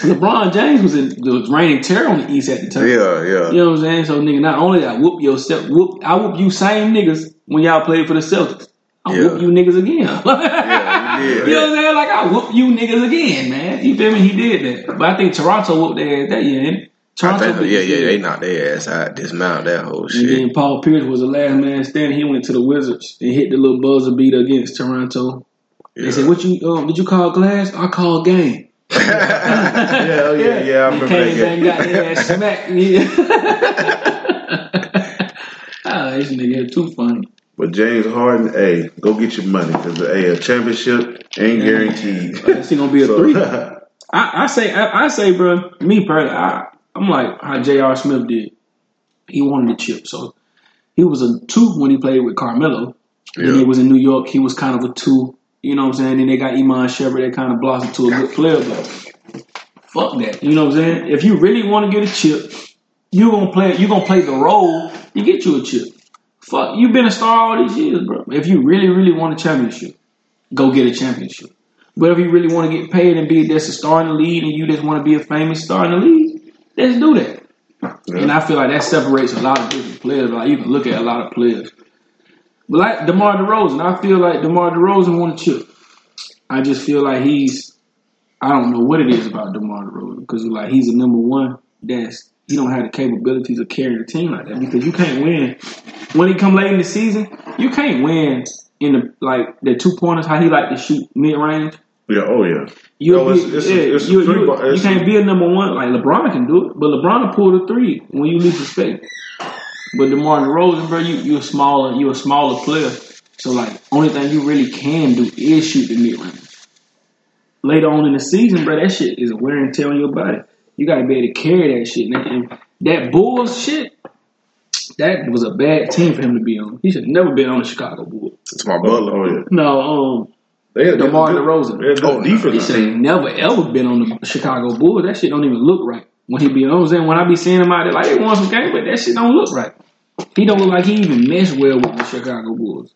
Speaker 3: LeBron James was in was reigning terror on the East at the time.
Speaker 1: Yeah, yeah.
Speaker 3: You know what I'm saying? So nigga, not only I whoop yourself, whoop I whoop you same niggas when y'all played for the Celtics. I
Speaker 1: Yeah.
Speaker 3: whoop you niggas again.
Speaker 1: Yeah, did.
Speaker 3: You know what I'm saying? Like I whoop you niggas again, man. You feel me? He did that. But I think Toronto whooped their ass that year. ain't it? Toronto
Speaker 1: think, yeah, yeah, they knocked their ass out, dismount that whole shit.
Speaker 3: And
Speaker 1: shit.
Speaker 3: then Paul Pierce was the last man standing. He went to the Wizards and hit the little buzzer beater against Toronto. They said, "What you um, did you call glass? I call game."
Speaker 2: Yeah, oh, yeah, yeah. I
Speaker 3: He
Speaker 2: remember
Speaker 3: came
Speaker 2: that
Speaker 3: and got their ass smacked. Yeah. ah, this nigga too funny.
Speaker 2: But James Harden, hey, go get your money because hey, a championship ain't guaranteed.
Speaker 3: He gonna be a
Speaker 2: So-
Speaker 3: three? I, I say, I, I say, bro. Me personally, I, I'm like how J.R. Smith did. He wanted the chip, so he was a two when he played with Carmelo.
Speaker 1: Yeah.
Speaker 3: he was in New York. He was kind of a two. You know what I'm saying? Then they got Iman Shumpert. They kind of blossomed to a good player, but fuck that. You know what I'm saying? If you really want to get a chip, you gonna play. You gonna play the role. You get you a chip. Fuck, you've been a star all these years, bro. If you really, really want a championship, go get a championship. But if you really want to get paid and be just a star in the league, and you just want to be a famous star in the league, let's do that. And I feel like that separates a lot of different players. Like you can look at a lot of players. Like DeMar DeRozan, I feel like DeMar DeRozan won a chip. I just feel like he's I don't know what it is about DeMar DeRozan because like he's a number one that's he don't have the capabilities of carrying a team like that because you can't win when he come late in the season. You can't win in the like the two pointers how he like to shoot mid range.
Speaker 2: yeah, oh yeah.
Speaker 3: You'll
Speaker 2: No,
Speaker 3: be,
Speaker 2: it's- it's a- it's
Speaker 3: you, you,
Speaker 2: ball-
Speaker 3: you can't be a number one like LeBron can do it, but LeBron will pull the three when you least expect. It. But DeMar DeRozan, bro, you you a smaller you a smaller player, so like only thing you really can do is shoot the mid range. Later on in the season, bro, that shit is a wear and tear on your body. You gotta be able to carry that shit. And, and that Bulls shit, that was a bad team for him to be on. He should never been on the Chicago Bulls.
Speaker 1: It's my butler.
Speaker 2: oh yeah.
Speaker 3: No, um,
Speaker 2: They had
Speaker 3: DeMar
Speaker 2: good-
Speaker 3: DeRozan.
Speaker 2: They had good
Speaker 1: Oh, no.
Speaker 3: he
Speaker 2: defense.
Speaker 3: should have never ever been on the Chicago Bulls. That shit don't even look right. When he be, you know what I'm saying? When I be seeing him out there, like they won some games, but that shit don't look right. He don't look like he even meshed well with the Chicago Bulls.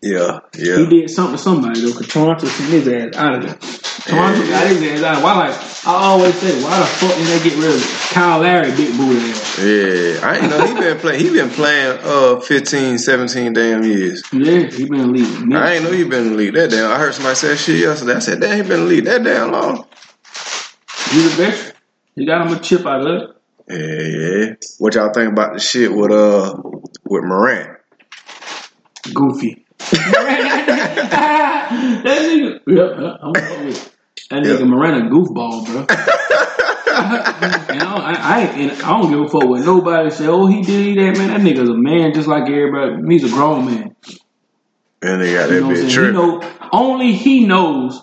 Speaker 1: Yeah, yeah.
Speaker 3: He did something to somebody though, because Toronto sent his ass out of there. Toronto got his ass out. Why like I always say, why the fuck did they get rid of Kyle Lowry, big booty ass?
Speaker 1: Yeah, I ain't know he been playing. He been playing uh 15, 17 damn years.
Speaker 3: Yeah, he been leaving.
Speaker 1: I ain't know he been in the league that damn. I heard somebody say shit yesterday. I said, damn, he been in the league that damn long.
Speaker 3: He's a veteran. He got him a chip out of it.
Speaker 1: Yeah, yeah. What y'all think about the shit with uh with Morant?
Speaker 3: Goofy. that nigga. Yep, I'm with. That nigga
Speaker 1: Yeah.
Speaker 3: Miranda goofball, bro. I, I, I, I don't give a fuck what nobody say. Oh, he did that, man. That nigga's a man just like everybody. He's a grown man.
Speaker 1: And they got
Speaker 3: You
Speaker 1: that bitch? Tripping.
Speaker 3: know, only he knows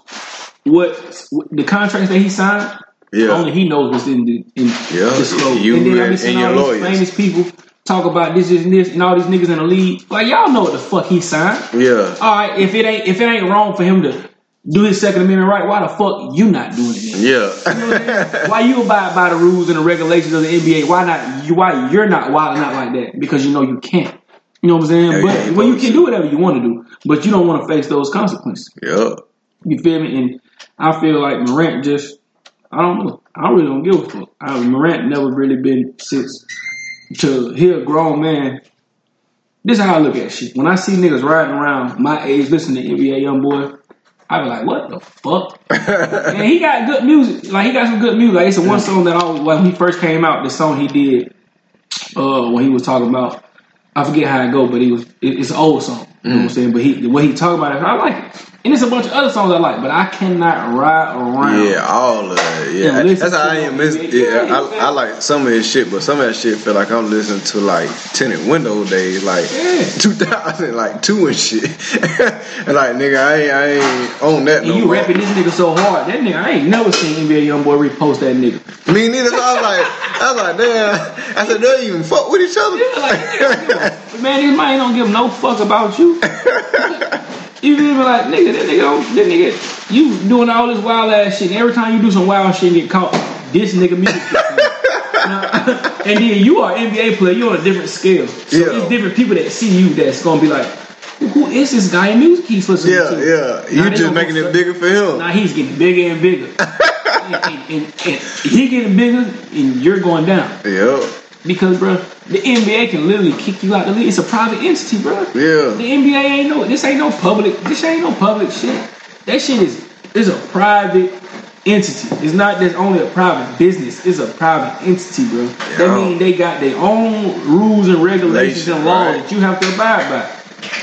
Speaker 3: what, what the contracts that he signed.
Speaker 1: Yeah.
Speaker 3: Only he knows what's in the in
Speaker 1: Yeah,
Speaker 3: disclosed.
Speaker 1: you
Speaker 3: and then I be seeing all these
Speaker 1: lawyers.
Speaker 3: famous people talk about this, this, and this, and all these niggas in the league. Like y'all know what the fuck he signed.
Speaker 1: Yeah.
Speaker 3: All right, if it ain't if it ain't wrong for him to do his Second Amendment right, why the fuck you not doing it? Then?
Speaker 1: Yeah.
Speaker 3: why you abide by the rules and the regulations of the NBA? Why not you? Why you're not wilding out like that? Because you know you can't. You know what I'm saying?
Speaker 1: Yeah,
Speaker 3: but
Speaker 1: yeah,
Speaker 3: well, you can do whatever you want to do, but you don't want to face those consequences.
Speaker 1: yeah.
Speaker 3: You feel me? And I feel like Morant just, I don't know. I really don't give a fuck. I, Morant never really been since to hear a grown man. This is how I look at shit. When I see niggas riding around my age listening to NBA YoungBoy, I be like, what the fuck? and he got good music. Like he got some good music. Like it's the one song that I always when he first came out, the song he did uh when he was talking about I forget how it go, but he was it- it's an old song. You know what I'm saying? But he the way he talk about it, I like it. And it's a bunch of other songs I like, but I cannot ride around.
Speaker 1: Yeah, all of it.
Speaker 3: Yeah,
Speaker 1: that's how I am. Miss,
Speaker 3: Yeah,
Speaker 1: yeah, I, I like some of his shit, but some of that shit feel like I'm listening to like tenant window days, like
Speaker 3: Yeah.
Speaker 1: 2000, like two and shit. and like nigga, I ain't, I ain't on that
Speaker 3: And
Speaker 1: no
Speaker 3: you
Speaker 1: more.
Speaker 3: rapping this nigga so hard. That nigga, I ain't never seen NBA YoungBoy repost that nigga.
Speaker 1: Me neither. So I was like, I was like, damn. I said they don't even fuck with each other.
Speaker 3: Yeah, like, man, this man don't give no fuck about you. You feel me? Like, nigga, that nigga that nigga, you doing all this wild ass shit. And every time you do some wild shit and get caught, this nigga music. Now, and then you are an NBA player, you're on a different scale. So
Speaker 1: Yeah.
Speaker 3: it's different people that see you that's gonna be like, who is this guy in music he's listening
Speaker 1: Yeah,
Speaker 3: to?
Speaker 1: yeah.
Speaker 3: Now
Speaker 1: You just making it bigger for him.
Speaker 3: Now he's getting bigger and bigger. and, and, and, and he getting bigger and you're going down.
Speaker 1: Yeah,
Speaker 3: Because, bro, the NBA can literally kick you out the league. It's a private entity, bro.
Speaker 1: yeah.
Speaker 3: The NBA ain't no. This ain't no public. This ain't no public shit. That shit is is a private entity. It's not just only a private business. It's a private entity, bro. That
Speaker 1: Yeah.
Speaker 3: means they got their own rules and regulations and laws
Speaker 1: Right.
Speaker 3: that you have to abide by.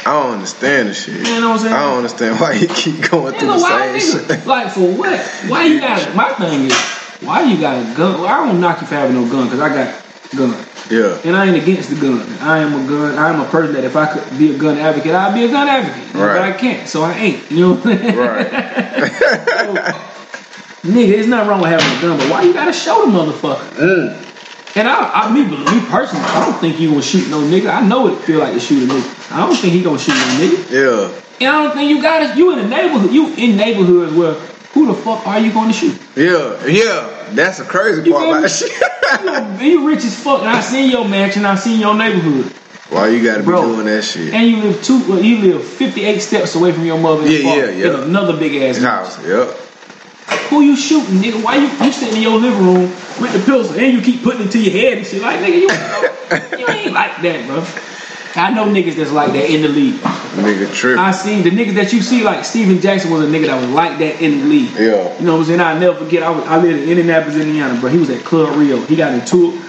Speaker 1: I don't understand the shit.
Speaker 3: You know what I'm saying?
Speaker 1: I don't understand why you keep going through
Speaker 3: Nigga,
Speaker 1: the same
Speaker 3: nigga?
Speaker 1: shit.
Speaker 3: Like for what? Why you got? My thing is, why you got a gun? Well, I don't knock you for having no gun because I got gun.
Speaker 1: Yeah,
Speaker 3: And I ain't against the gun. I am a gun. I am a person that if I could be a gun advocate, I'd be a gun advocate. But I can't, so I ain't. You know what I'm saying?
Speaker 1: right.
Speaker 3: Nigga, it's not wrong with having a gun, but why you gotta show the motherfucker? Mm. And I, I me, me personally, I don't think you gonna shoot no nigga. I know it feel like to shoot a nigga. I don't think he gonna shoot no nigga.
Speaker 1: Yeah,
Speaker 3: And I don't think you got it. You in the neighborhood. You in neighborhoods where who the fuck are you going to shoot?
Speaker 1: yeah, yeah. That's the crazy
Speaker 3: You
Speaker 1: part about shit.
Speaker 3: You, you rich as fuck, and I seen your mansion. I seen your neighborhood,
Speaker 1: Why you gotta be
Speaker 3: Bro.
Speaker 1: doing that shit?
Speaker 3: and you live two. Well, you live 58 steps away from your mother.
Speaker 1: Yeah, yeah, yeah.
Speaker 3: In another big ass house.
Speaker 1: house. Yep.
Speaker 3: Who you shooting, nigga? Why you you sitting in your living room with the pistol and you keep putting it to your head and shit? Like, nigga, you, you ain't like that, bro. I know niggas that's like that in the league.
Speaker 1: Nigga tripping.
Speaker 3: I seen the niggas that you see, like Stephen Jackson was a nigga that was like that in the league.
Speaker 1: Yeah.
Speaker 3: You know what I'm saying? I'll never forget. I, was, I lived in Indianapolis, Indiana, bro. He was at Club Rio. He got into it.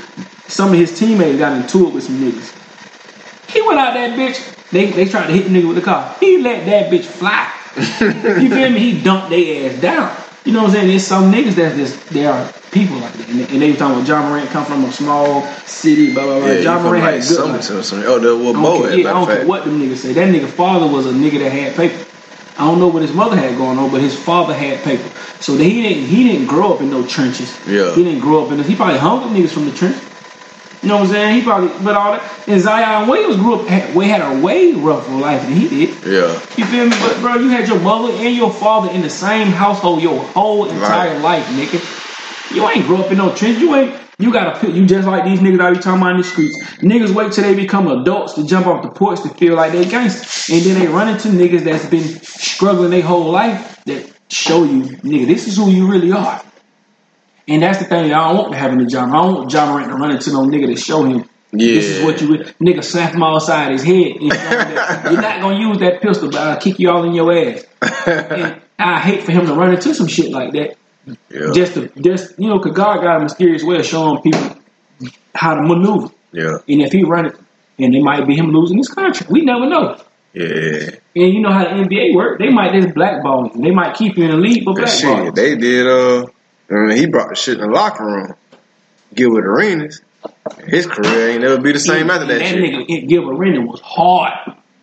Speaker 3: Some of his teammates got into it with some niggas. He went out that bitch. They they tried to hit the nigga with the car. He let that bitch fly. you feel me? He dumped their ass down. You know what I'm saying? There's some niggas that just they are people like that. And they, and they were talking about Ja Morant come from a small city, blah blah blah.
Speaker 1: Yeah, Ja
Speaker 3: Morant had a good life.
Speaker 1: Something. Oh, the what
Speaker 3: I don't,
Speaker 1: Bo
Speaker 3: care,
Speaker 1: had,
Speaker 3: yeah, I don't care what them niggas say. That nigga father was a nigga that had paper. I don't know what his mother had going on, but his father had paper. So that he didn't he didn't grow up in no trenches.
Speaker 1: Yeah.
Speaker 3: He didn't grow up in this. He probably hung with niggas from the trench. You know what I'm saying? He probably but all that. And Zion Williams grew up had, way had a way rougher life than he did.
Speaker 1: Yeah.
Speaker 3: You feel me? But bro, you had your mother and your father in the same household your whole entire
Speaker 1: Right.
Speaker 3: life, nigga. You ain't grow up in no trench. You ain't. You gotta put you just like these niggas I be talking about in the streets. Niggas wait till they become adults to jump off the porch to feel like they gangster, and then they run into niggas that's been struggling their whole life that show you, nigga, this is who you really are. And that's the thing that I don't want to happen to Ja. I don't want Ja Morant to run into no nigga to show him Yeah. this is what you nigga slap him all outside his head. You know, you're not gonna use that pistol, but I'll kick you all in your ass. And I hate for him to run into some shit like that.
Speaker 1: Yeah.
Speaker 3: Just to just you know, cause God got a mysterious way of showing people how to maneuver.
Speaker 1: yeah.
Speaker 3: And if he run it, and it might be him losing his contract. We never know.
Speaker 1: Yeah.
Speaker 3: And you know how the NBA work. They might just blackball you. They might keep you in the league, but blackball.
Speaker 1: shit, they did uh And he brought the shit in the locker room. Gilbert Arenas. His career ain't never be the same after that,
Speaker 3: that
Speaker 1: shit.
Speaker 3: nigga Gilbert Arenas was hard.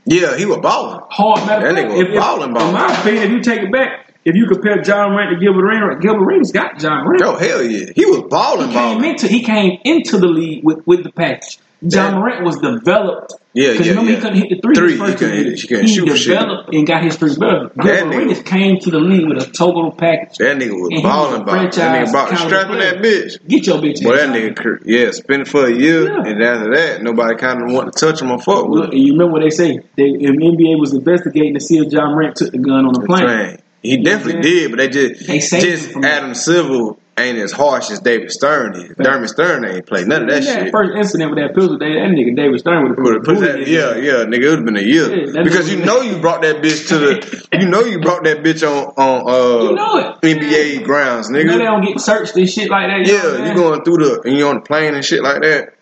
Speaker 1: Yeah, he was balling.
Speaker 3: Hard. Matter
Speaker 1: That
Speaker 3: fact,
Speaker 1: nigga was
Speaker 3: if- if-
Speaker 1: ballin', ballin'.
Speaker 3: In my opinion, if you take it back, if you compare Ja Morant to Gilbert Arenas, Gilbert Arenas got Ja Morant.
Speaker 1: Yo, oh, hell yeah. He was balling,
Speaker 3: he came
Speaker 1: balling.
Speaker 3: into he came into the league with, with the package. Ja
Speaker 1: Yeah.
Speaker 3: Morant was developed.
Speaker 1: Yeah,
Speaker 3: Because
Speaker 1: yeah,
Speaker 3: remember
Speaker 1: yeah.
Speaker 3: he couldn't hit the three.
Speaker 1: Three,
Speaker 3: first
Speaker 1: he hit. He
Speaker 3: He
Speaker 1: shoot
Speaker 3: developed and got his three better. Gilbert Arenas came to the league with a total package.
Speaker 1: That nigga was
Speaker 3: And he was
Speaker 1: balling, balling. That nigga brought the
Speaker 3: caliber
Speaker 1: strap in that bitch.
Speaker 3: Get your bitch.
Speaker 1: Boy,
Speaker 3: ass
Speaker 1: that nigga, yeah, spent it for a year,
Speaker 3: Yeah.
Speaker 1: and after that, nobody kind of want to touch him or fuck with
Speaker 3: and you remember what they say? They, if NBA was investigating to see if Ja Morant took the gun on the plane.
Speaker 1: Train. He definitely did, but they just
Speaker 3: They
Speaker 1: just Adam Silver ain't as harsh as David Stern is. Dermot Stern ain't played none of that
Speaker 3: Yeah,
Speaker 1: shit.
Speaker 3: First incident with that pistol, they, that nigga David Stern would have
Speaker 1: Put, that, yeah, yeah, nigga, it would have been a year
Speaker 3: Yeah,
Speaker 1: because you know you brought that bitch to the, you know you brought that bitch on on uh
Speaker 3: You know.
Speaker 1: NBA grounds, nigga.
Speaker 3: You know they don't get searched and shit like that. You
Speaker 1: Yeah, you going through the and you on the plane and shit like that.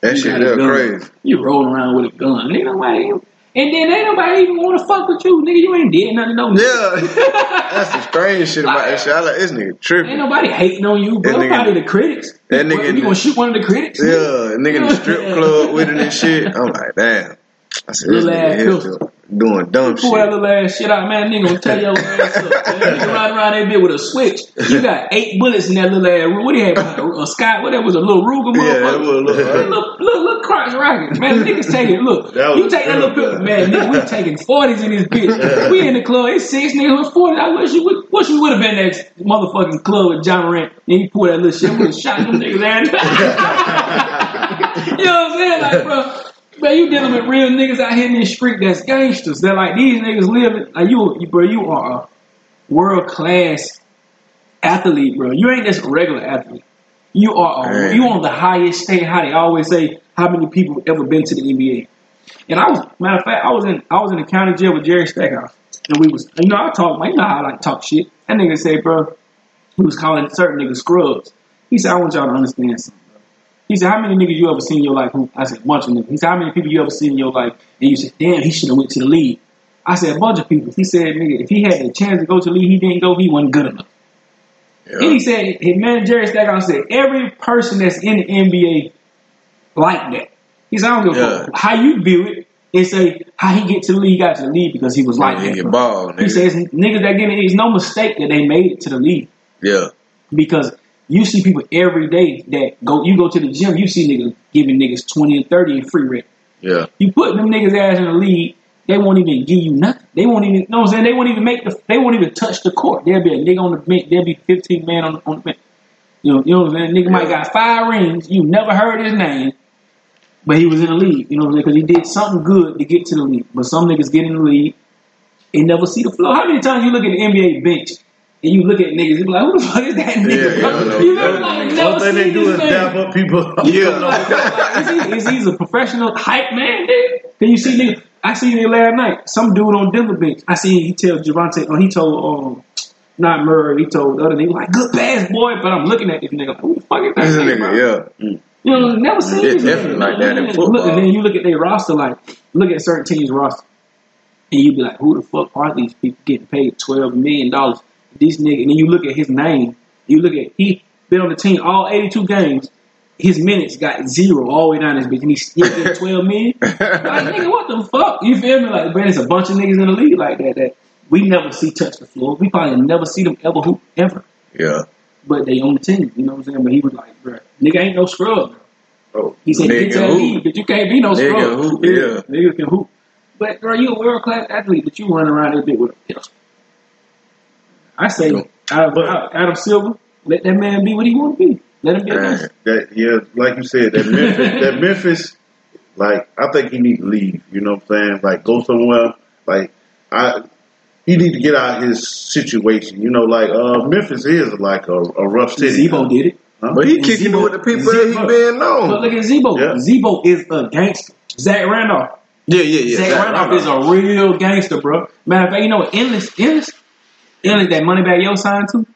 Speaker 1: That
Speaker 3: You
Speaker 1: shit
Speaker 3: got a
Speaker 1: there
Speaker 3: gun.
Speaker 1: crazy.
Speaker 3: You rolling around with a gun. Ain't nobody. And then ain't nobody even want to fuck with you, nigga. You ain't did nothing, no. nigga.
Speaker 1: Yeah, that's the strange shit about that shit. I like this nigga tripping.
Speaker 3: Ain't nobody hating on you, bro.
Speaker 1: That nigga-
Speaker 3: Probably the critics.
Speaker 1: that
Speaker 3: You-
Speaker 1: nigga-
Speaker 3: you gonna shoot one of the critics?
Speaker 1: Yeah,
Speaker 3: nigga?
Speaker 1: nigga in the strip club with it and shit. I'm like, damn. I said, this
Speaker 3: Little
Speaker 1: nigga
Speaker 3: ass
Speaker 1: here
Speaker 3: pistol.
Speaker 1: still doing dumb shit.
Speaker 3: Pull that
Speaker 1: shit.
Speaker 3: little ass shit out, man. Nigga gonna tear your ass up. Man. Nigga ride around that bit with a switch. You got eight bullets in that little ass. What do you have? A, a Scott? What that was a little Ruger
Speaker 1: Yeah,
Speaker 3: motherfucker.
Speaker 1: a little.
Speaker 3: Look, look, look, crotch rocket. Man, niggas taking, look, you take that little
Speaker 2: good,
Speaker 3: man, nigga, we taking 40s in this bitch. We in the club, it's six niggas with 40. I wish you would, wish you would have been at that motherfucking club with Ja Morant and you pull that little shit, we shot them niggas ass. you know what I'm saying? Like, bro, man, you dealing with real niggas out here in the street that's gangsters. They're like, these niggas living. like, you, you bro, you are a world class athlete, bro. You ain't just a regular athlete. You are a, you on the highest state. How they always say, how many people ever been to the NBA? And I was matter of fact, I was in I was in the county jail with Jerry Stackhouse, and we was you know I talk man, you know how I like talk shit. That nigga said, bro, he was calling certain niggas scrubs. He said, I want y'all to understand something. He said, how many niggas you ever seen in your life? Who I said, a bunch of niggas. He said, how many people you ever seen in your life? And you said, damn, he should have went to the league. I said, a bunch of people. He said, nigga, if he had a chance to go to the league, he didn't go. He wasn't good enough. And he said, his man Jerry Stackhouse said, every person that's in the NBA like that. He said, I don't give a
Speaker 1: Yeah.
Speaker 3: fuck how you view it. And say how he get to the league, he got to the league because he was like that.
Speaker 1: ball,
Speaker 3: He says niggas that get it, it's no mistake that they made it to the league
Speaker 1: Yeah.
Speaker 3: because you see people every day that go. You go to the gym, you see niggas giving niggas twenty and thirty in free rent.
Speaker 1: Yeah.
Speaker 3: You put them niggas ass in the league, they won't even give you nothing. They won't even. You know what I'm saying? They won't even make the. They won't even touch the court. There'll be a nigga on the bench. There'll be fifteen man on the, on the bench. You know, you know what I'm saying? Nigga might got five rings. You never heard his name, but he was in the league. You know what I'm saying? Because he did something good to get to the league. But some niggas get in the league and never see the floor. How many times you look at the NBA bench and you look at niggas, you be like, who the fuck is that nigga?
Speaker 1: Yeah,
Speaker 3: bro?
Speaker 1: yeah, I know.
Speaker 3: You know, like, never
Speaker 2: All thing they do is
Speaker 3: man.
Speaker 2: dap up people.
Speaker 1: Yeah.
Speaker 3: Like, is, he, is he a professional hype man? Nigga? Can you see nigga? I seen it last night. Some dude on Denver bench. I seen he tell Javante. Oh, he told um, not Murray. He told the other nigga like, "Good pass, boy." But I'm looking at this nigga. Who the fuck is that
Speaker 1: This
Speaker 3: nigga? bro?
Speaker 1: nigga, yeah.
Speaker 3: You know, never seen
Speaker 1: It's
Speaker 3: this
Speaker 1: definitely
Speaker 3: nigga.
Speaker 1: like that in
Speaker 3: And
Speaker 1: football.
Speaker 3: Look, and then you look at their roster. Like, look at certain teams' roster, and you be like, "Who the fuck are these people getting paid twelve million dollars?" This nigga, and then you look at his name. You look at he been on the team all 82 games. His minutes got zero all the way down this bitch, and he's still getting 12 million. Like, nigga, what the fuck? You feel me? Like, man, there's a bunch of niggas in the league like that that we never see touch the floor. We probably never see them ever hoop ever.
Speaker 1: Yeah.
Speaker 3: But they on the team, you know what I'm saying? But he was like, bro, nigga ain't no scrub.
Speaker 2: Oh,
Speaker 3: He said,
Speaker 1: Nigga
Speaker 3: get to that but you can't be no
Speaker 1: Nigga
Speaker 3: scrub.
Speaker 1: hoop, yeah.
Speaker 3: Nigga can hoop. But, bro, you a world class athlete, but you run around this bit with a pistol. I say, Adam, Adam Silver, let that man be what he want to be. Let him be
Speaker 1: Man.
Speaker 2: that yeah, like you said, that Memphis, that Memphis, like I think he need to leave. You know what I'm saying? Like go somewhere. Like I, he need to get out of his situation. You know, like uh, Memphis is like a, a rough city.
Speaker 3: Z-Bo did it.
Speaker 2: Huh?
Speaker 1: But he
Speaker 3: And
Speaker 1: kicking it
Speaker 3: Z-Bo-
Speaker 1: with the people that he
Speaker 3: Z-Bo-
Speaker 1: been
Speaker 3: But
Speaker 1: known.
Speaker 3: look at Z-Bo.
Speaker 2: Yeah.
Speaker 3: Z-Bo is a gangster. Zach Randolph.
Speaker 1: Yeah, yeah, yeah.
Speaker 3: Zach
Speaker 1: Zach
Speaker 3: Randolph is a real gangster, bro. Matter of fact, you know what? N-Less, N-Less, N-Less, that Moneybagg Yo signed to?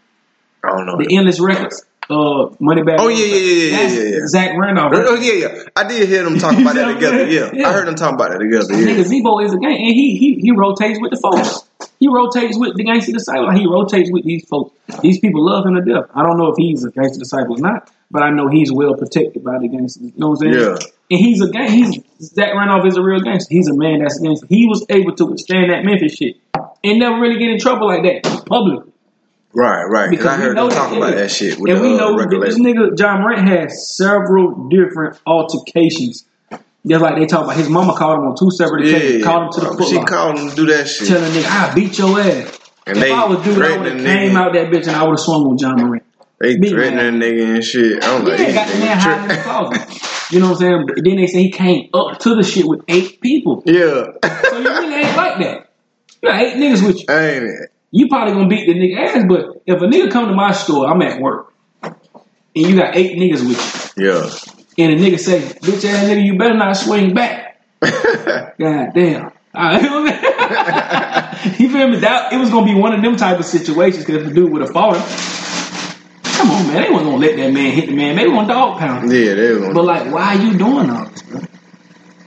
Speaker 1: I don't know.
Speaker 3: The N-Less Records. uh, Moneybagg.
Speaker 1: Oh, yeah, yeah, yeah, yeah, yeah, yeah.
Speaker 3: Zach Randolph.
Speaker 1: Oh yeah, yeah. I did hear them talk about that together. Yeah.
Speaker 3: Yeah.
Speaker 1: I heard them talk about that together.
Speaker 3: Nigga,
Speaker 1: Yeah,
Speaker 3: Z-Bo is a gang, and he he he rotates with the folks. He rotates with the gangster disciple. He rotates with these folks. These people love him to death. I don't know if he's a gangster disciple or not, but I know he's well protected by the gangsters. You know what I'm saying?
Speaker 1: Yeah.
Speaker 3: And he's a gang. He's Zach Randolph is a real gangster. He's a man that's a gangster. He was able to withstand that Memphis shit and never really get in trouble like that publicly.
Speaker 1: right, right. Because I heard
Speaker 3: know
Speaker 1: them talk about that shit with
Speaker 3: and
Speaker 1: the
Speaker 3: we
Speaker 1: uh,
Speaker 3: know that this nigga Ja Morant has several different altercations. Just like they talk about his mama called him on two separate occasions,
Speaker 1: Yeah,
Speaker 3: called him to the
Speaker 1: um,
Speaker 3: foot
Speaker 1: she called him to do that shit.
Speaker 3: telling nigga, I beat your ass.
Speaker 1: And
Speaker 3: if
Speaker 1: they
Speaker 3: I was dude, I would have came
Speaker 1: nigga.
Speaker 3: out that bitch and I would have swung on Ja Morant.
Speaker 1: They
Speaker 3: Big
Speaker 1: threatening nigga and shit. I'm like,
Speaker 3: Yeah,
Speaker 1: these
Speaker 3: got the man hiding in the closet. You know what I'm saying? But then they say he came up to the shit with eight people.
Speaker 1: Yeah,
Speaker 3: So you really ain't like that. You got eight niggas with you.
Speaker 1: ain't it?
Speaker 3: You probably gonna beat the nigga ass, but if a nigga come to my store, I'm at work, and you got eight niggas with you.
Speaker 1: Yeah.
Speaker 3: and a nigga say, bitch ass nigga, you better not swing back. God damn. You know what I mean? you feel me? That it was gonna be one of them type of situations because the dude would have fought him. Come on, man. They wasn't gonna let that man hit the man. They want dog pound. him.
Speaker 1: yeah, they was
Speaker 3: But like, why are you doing all this? bro?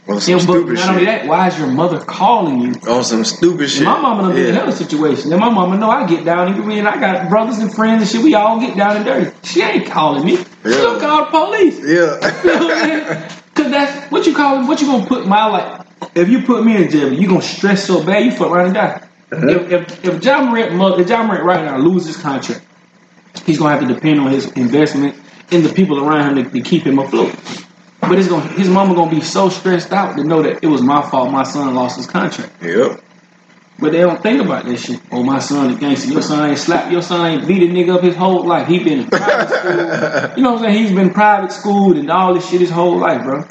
Speaker 1: On some
Speaker 3: but
Speaker 1: stupid
Speaker 3: not only
Speaker 1: shit.
Speaker 3: that, why is your mother calling you?
Speaker 1: On some stupid shit.
Speaker 3: My mama done been in
Speaker 1: yeah.
Speaker 3: another situation. And my mama know I get down and and I got brothers and friends and shit. We all get down and dirty. She ain't calling me. She
Speaker 1: Yeah.
Speaker 3: gonna call the police.
Speaker 1: Yeah.
Speaker 3: Cause that's what you call what you gonna put my life. If you put me in jail, you gonna stress so bad you fuck around and die. Uh-huh. If if if Ja Morant mo- if Ja Morant right now loses his contract, he's gonna have to depend on his investment and the people around him to, to keep him afloat. But it's gonna his mama gonna be so stressed out to know that it was my fault my son lost his contract.
Speaker 1: yep.
Speaker 3: But they don't think about that shit. Oh, my son a gangster. Your son ain't slapped. Your son ain't beat a nigga up his whole life. He been in private school. You know what I'm saying? He's been private schooled and all this shit his whole life, bro.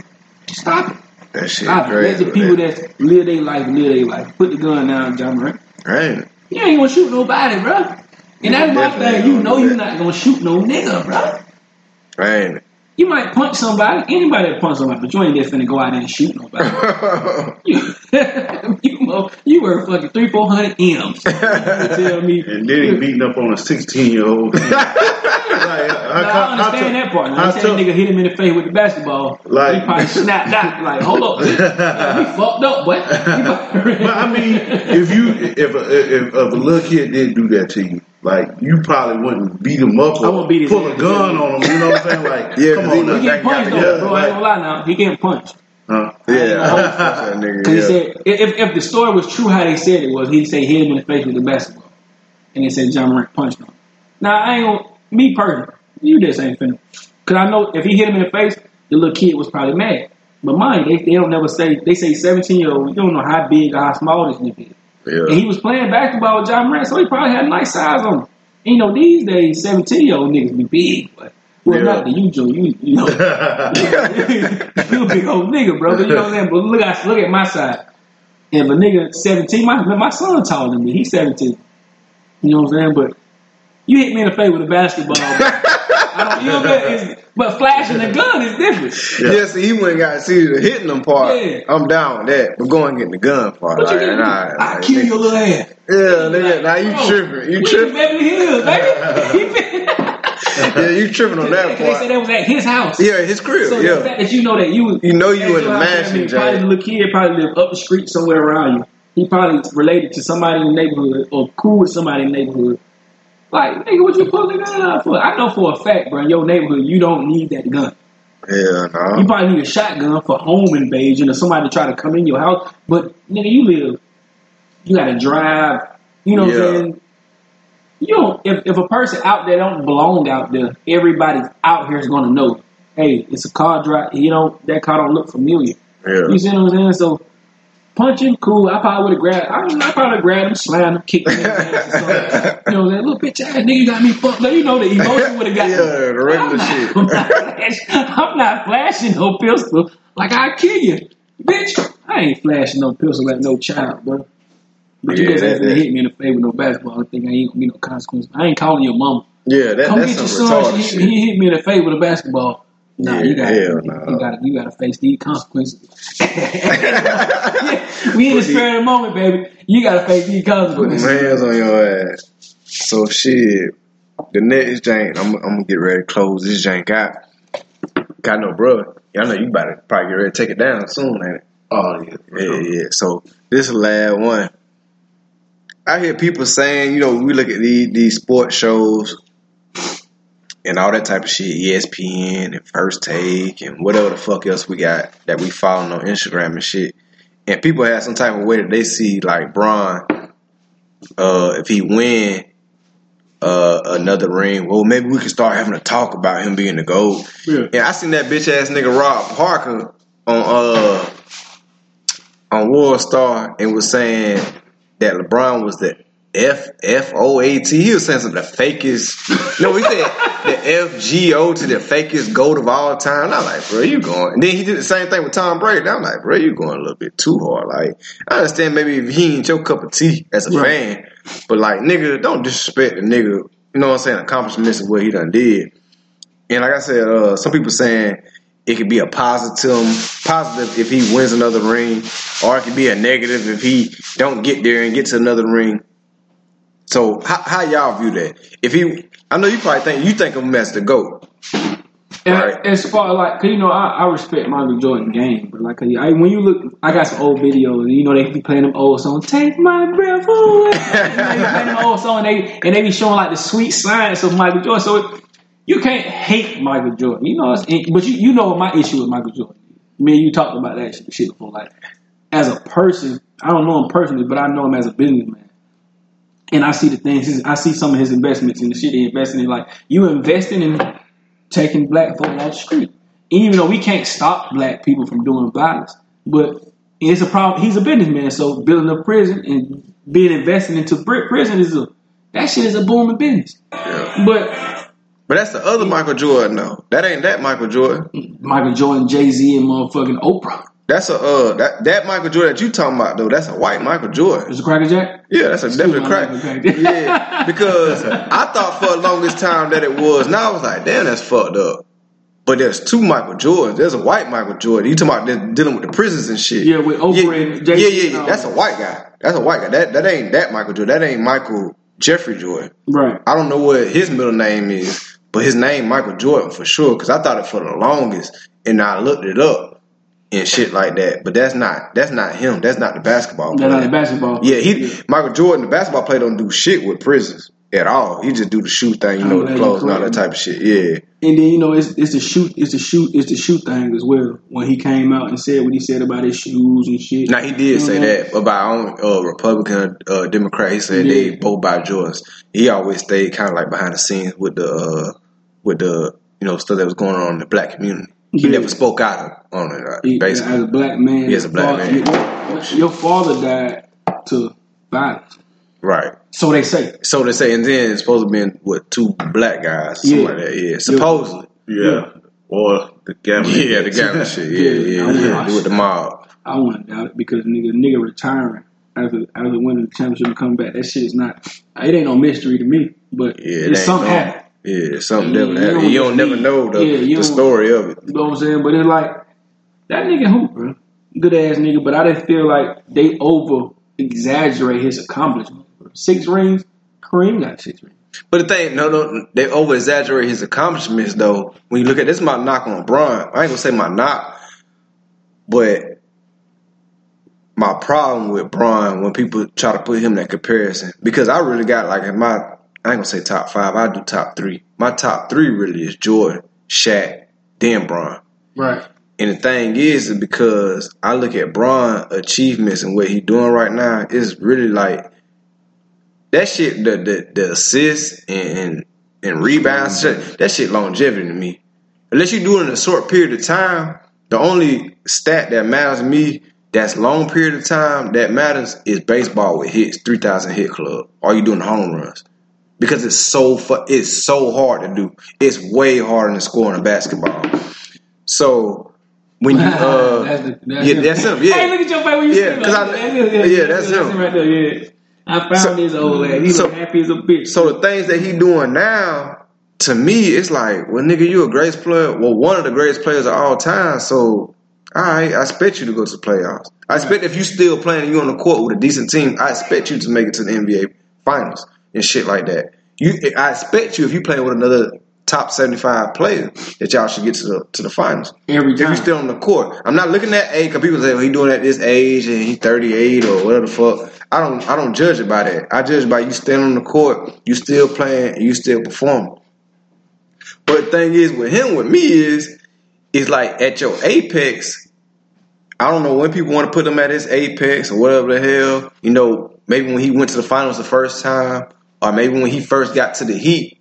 Speaker 3: Stop it.
Speaker 1: That shit
Speaker 3: Stop it. Let the people that live their life live their life. Put the gun down, Ja.
Speaker 1: Right. it?
Speaker 3: You ain't gonna shoot nobody, bro. And that's my thing. You know you're not gonna shoot no nigga, bro.
Speaker 1: It?
Speaker 3: You might punch somebody, anybody that punch somebody, but you ain't just finna go out there and shoot nobody. you, you, mo- you were fucking three, four hundred M's. You tell me.
Speaker 2: And then he beating up on a 16 year old.
Speaker 3: I understand that part. Now, I tell
Speaker 2: tough-
Speaker 3: nigga hit him in the face with the basketball.
Speaker 2: Like-
Speaker 3: he probably snapped out. Like, hold up, he fucked up, boy.
Speaker 2: But I mean, if you if a, if, if a little kid didn't do that to you, like you probably wouldn't beat him up
Speaker 3: I
Speaker 2: or
Speaker 3: wouldn't beat his
Speaker 2: pull a gun on him. You know what I'm saying? Like,
Speaker 1: Yeah,
Speaker 2: come
Speaker 1: 'cause he
Speaker 2: on,
Speaker 1: was
Speaker 3: he
Speaker 2: now.
Speaker 3: getting punched though,
Speaker 1: Yeah,
Speaker 3: bro. I ain't gonna lie now. He getting punched.
Speaker 2: Huh?
Speaker 1: Yeah, I hope that nigga.
Speaker 3: Cause he said if, if the story was true how they said it was, he'd say hit him in the face with the basketball, and they said Ja Morant punched him. Now I ain't gonna me personally, you just ain't finna. Cause I know if he hit him in the face, the little kid was probably mad. But mine, they, they don't never say they say seventeen year old. You don't know how big or how small this nigga is. And he was playing basketball with Ja Morant, so he probably had a nice size on him. And, you know, these days, 17 year old niggas be big, but well,
Speaker 1: Yeah.
Speaker 3: not the Joe. You, you know, you a big old nigga, bro. You know what I'm saying? But look at look at my side. If a nigga 17, my my son taller than me. He's 17. You know what I'm saying? But you hit me in the face with a basketball. I don't, you know what I'm saying? But flashing the gun is different.
Speaker 1: Yeah, see, he went and got see the hitting them part.
Speaker 3: Yeah.
Speaker 1: I'm down with that, but go and get the gun part.
Speaker 3: What
Speaker 1: like,
Speaker 3: gonna
Speaker 1: nah,
Speaker 3: I
Speaker 1: like,
Speaker 3: kill
Speaker 1: nigga-
Speaker 3: your little ass.
Speaker 1: Yeah, nigga, now you
Speaker 3: Bro,
Speaker 1: tripping. You
Speaker 3: we in
Speaker 1: tripping.
Speaker 3: Beverly Hills, baby.
Speaker 1: Yeah, you tripping on that
Speaker 3: They said that was at his house.
Speaker 1: Yeah, his crib.
Speaker 3: So yeah. the
Speaker 1: yeah.
Speaker 3: fact that you know that you
Speaker 1: You know you
Speaker 3: at
Speaker 1: in
Speaker 3: your
Speaker 1: the
Speaker 3: house,
Speaker 1: mansion,
Speaker 3: I probably
Speaker 1: Jay.
Speaker 3: the little kid probably live up the street somewhere around you. He probably related to somebody in the neighborhood or cool with somebody in the neighborhood. Like, nigga, what you pulling that out for? I know for a fact, bro, in your neighborhood, you don't need that gun.
Speaker 1: Yeah,
Speaker 3: You probably need a shotgun for home invasion or somebody to try to come in your house. But nigga, you live, you gotta drive. You know what I'm saying? You don't. If, if a person out there don't belong out there, everybody out here is gonna know. Hey, it's a car drive. You know that car don't look familiar.
Speaker 1: Yeah.
Speaker 3: You see what I'm saying? So punching, cool. I probably would have grabbed. I, know, I probably grabbed him, slammed him, kicked him in ass. You know that little bitch ass nigga got me fucked. up. You know the emotion would have got
Speaker 1: Yeah, the regular
Speaker 3: I'm not,
Speaker 1: shit.
Speaker 3: I'm not, flash, I'm not flashing no pistol. Like I kill you, bitch. I ain't flashing no pistol at no child, bro. But you
Speaker 1: Yeah,
Speaker 3: just ain't
Speaker 1: that-
Speaker 3: gonna
Speaker 1: that-
Speaker 3: hit me in the face with no basketball. I think I ain't gonna be no consequence. I ain't calling your mama.
Speaker 1: Yeah, that,
Speaker 3: Come
Speaker 1: that's
Speaker 3: get your son. He, he hit me in the face with a basketball. Nah,
Speaker 1: Yeah,
Speaker 3: you got
Speaker 1: hell
Speaker 3: you,
Speaker 1: no.
Speaker 3: you got you got to face these consequences. we in the spirit of the moment, baby. You got to face these
Speaker 1: Putting
Speaker 3: consequences.
Speaker 1: hands on your ass. So shit. the next jank, I'm, I'm gonna get ready to close this jank out. Got no bro. Y'all know you about to probably get ready to take it down soon, ain't it?
Speaker 2: Oh yeah. for
Speaker 1: Yeah,
Speaker 2: sure.
Speaker 1: yeah. So this is last one. I hear people saying, you know, we look at these these sports shows and all that type of shit, ESPN and First Take and whatever the fuck else we got that we following on Instagram and shit. And people have some type of way that they see like Bron, uh, if he win uh another ring, well maybe we can start having a talk about him being the GOAT.
Speaker 3: Yeah.
Speaker 1: And I seen that bitch ass nigga Rob Parker on uh on World Star and was saying that LeBron was the F F O A T. He was saying something the fakest. No, he said the F G O to the fakest goat of all time. And I'm like, bro, you going? And then he did the same thing with Tom Brady. And I'm like, bro, you going a little bit too hard. Like, I understand maybe if he ain't your cup of tea as a
Speaker 3: Right.
Speaker 1: fan, but like, nigga, don't disrespect the nigga. You know what I'm saying? Accomplishments of what he done did. And like I said, uh, some people saying it could be a positive, positive if he wins another ring, or it could be a negative if he don't get there and get to another ring. So how, how y'all view that? If he, I know you probably think you think of him as the goat. Right.
Speaker 3: as far like, you know, I, I respect Michael Jordan game, but like, I, when you look, I got some old videos, and you know, they be playing them old songs. Take my breath away. they be playing them old song, and they and they be showing like the sweet science of Michael Jordan. So it, you can't hate Michael Jordan, you know. But you you know what my issue with Michael Jordan. Me and you talked about that shit, shit before. Like, as a person, I don't know him personally, but I know him as a businessman. And I see the things. I see some of his investments in the shit he investing in. Like you investing in taking black folk off the street. Even though we can't stop black people from doing violence, but it's a problem. He's a businessman, so building a prison and being invested into prison is a that shit is a booming business. Yeah. But
Speaker 1: But that's the other Michael Jordan, though. That ain't that Michael Jordan.
Speaker 3: Michael Jordan, Jay Z, and motherfucking Oprah
Speaker 1: That's a uh that that Michael Jordan that you talking about though. That's a white Michael Jordan.
Speaker 3: is a cracker jack.
Speaker 1: Yeah, that's a definite
Speaker 3: my
Speaker 1: crack. yeah, because I thought for the longest time that it was. Now I was like, damn, that's fucked up. But there's two Michael Jordans. There's a white Michael Jordan. You talking about dealing with the prisons and shit?
Speaker 3: Yeah, with Oprah
Speaker 1: yeah,
Speaker 3: and Jay-Z
Speaker 1: Yeah, yeah, yeah. That's a white guy. That's a white guy. That that ain't that Michael Jordan. That ain't Michael Jeffrey Jordan.
Speaker 3: Right.
Speaker 1: I don't know what his middle name is, but his name Michael Jordan for sure. Because I thought it for the longest, and I looked it up and shit like that. But that's not that's not him. That's not the basketball.
Speaker 3: That's not the basketball.
Speaker 1: Yeah, he Michael Jordan, the basketball player, don't do shit with prisons at all. He just do the shoot thing, you
Speaker 3: I'm
Speaker 1: know, the clothes and all that type of shit. Yeah,
Speaker 3: And then you know it's it's the shoot it's the shoot it's the shoot thing as well. When he came out and said what he said about his shoes and shit.
Speaker 1: now he did say
Speaker 3: Mhm.
Speaker 1: that about uh, Republican, uh, Democrat. He said they both buy Jordans. He always stayed kind of like behind the scenes with the uh, with the you know stuff that was going on in the black community. He
Speaker 3: Yeah.
Speaker 1: never spoke out on it,
Speaker 3: He-
Speaker 1: basically.
Speaker 3: as a black man,
Speaker 1: He is a black
Speaker 3: your
Speaker 1: man.
Speaker 3: Your, your father died to violence,
Speaker 1: right.
Speaker 3: so they say.
Speaker 1: So they say, and then it's supposed to be in with two black guys, something
Speaker 3: Yeah.
Speaker 1: like that. Yeah, supposedly.
Speaker 2: Yeah. Or the gambling.
Speaker 1: Yeah, the gambling shit. Yeah, yeah,
Speaker 3: Yeah.
Speaker 1: yeah. With the mob.
Speaker 3: I want to doubt it because nigga, nigga retiring after after winning the championship and coming back, that shit is not. It ain't no mystery to me, but
Speaker 1: Yeah, it
Speaker 3: it's something
Speaker 1: no-
Speaker 3: happened.
Speaker 1: Yeah, something
Speaker 3: Yeah,
Speaker 1: definitely
Speaker 3: you
Speaker 1: happened.
Speaker 3: don't
Speaker 1: You don't never know the,
Speaker 3: yeah,
Speaker 1: the story of it.
Speaker 3: You know what I'm saying? But it's like that nigga hoop, bro. Good ass nigga, but I didn't feel like they over exaggerate his accomplishment. Six rings, Kareem got six rings.
Speaker 1: But the thing, no, no, they over exaggerate his accomplishments though. When you look at this, is my knock on Bron. I ain't gonna say my knock, but my problem with Bron when people try to put him in that comparison because I really got like in my I ain't gonna say top five. I do top three. My top three really is Jordan, Shaq, then Bron.
Speaker 3: Right.
Speaker 1: And the thing is, is because I look at Bron achievements and what he doing right now, it's really like that shit. The the, the assists and, and rebounds, that shit longevity to me. Unless you do it in a short period of time, the only stat that matters to me that's long period of time that matters is baseball with hits, three thousand hit club. Are you doing home runs? Because it's so fu- it's so hard to do. It's way harder than scoring a basketball. So when you uh
Speaker 3: that's the, that's
Speaker 1: yeah
Speaker 3: him.
Speaker 1: that's him yeah
Speaker 3: Hey, look at your face when you
Speaker 1: Yeah,
Speaker 3: see that.
Speaker 1: I-
Speaker 3: That's him.
Speaker 1: yeah, that's him.
Speaker 3: right there. Yeah. I found
Speaker 1: So-
Speaker 3: this old lad. He
Speaker 1: so-
Speaker 3: happy as a bitch.
Speaker 1: So the things that he doing now, to me, it's like, well, nigga, you a greatest player. Well, one of the greatest players of all time. So, all right, I expect you to go to the playoffs. I expect if you still playing you on the court with a decent team, I expect you to make it to the NBA finals and shit like that. you I expect you if you playing with another top seventy five player that y'all should get to the to the finals.
Speaker 3: Every
Speaker 1: If
Speaker 3: time.
Speaker 1: you're still on the court, I'm not looking at age because people say well, he doing it at this age and he's 38 or whatever the fuck. I don't I don't judge it by that. I judge by you standing on the court, you still playing, and you still performing. But the thing is with him, with me is, is like at your apex. I don't know when people want to put him at his apex or whatever the hell. You know, maybe when he went to the finals the first time, or maybe when he first got to the Heat.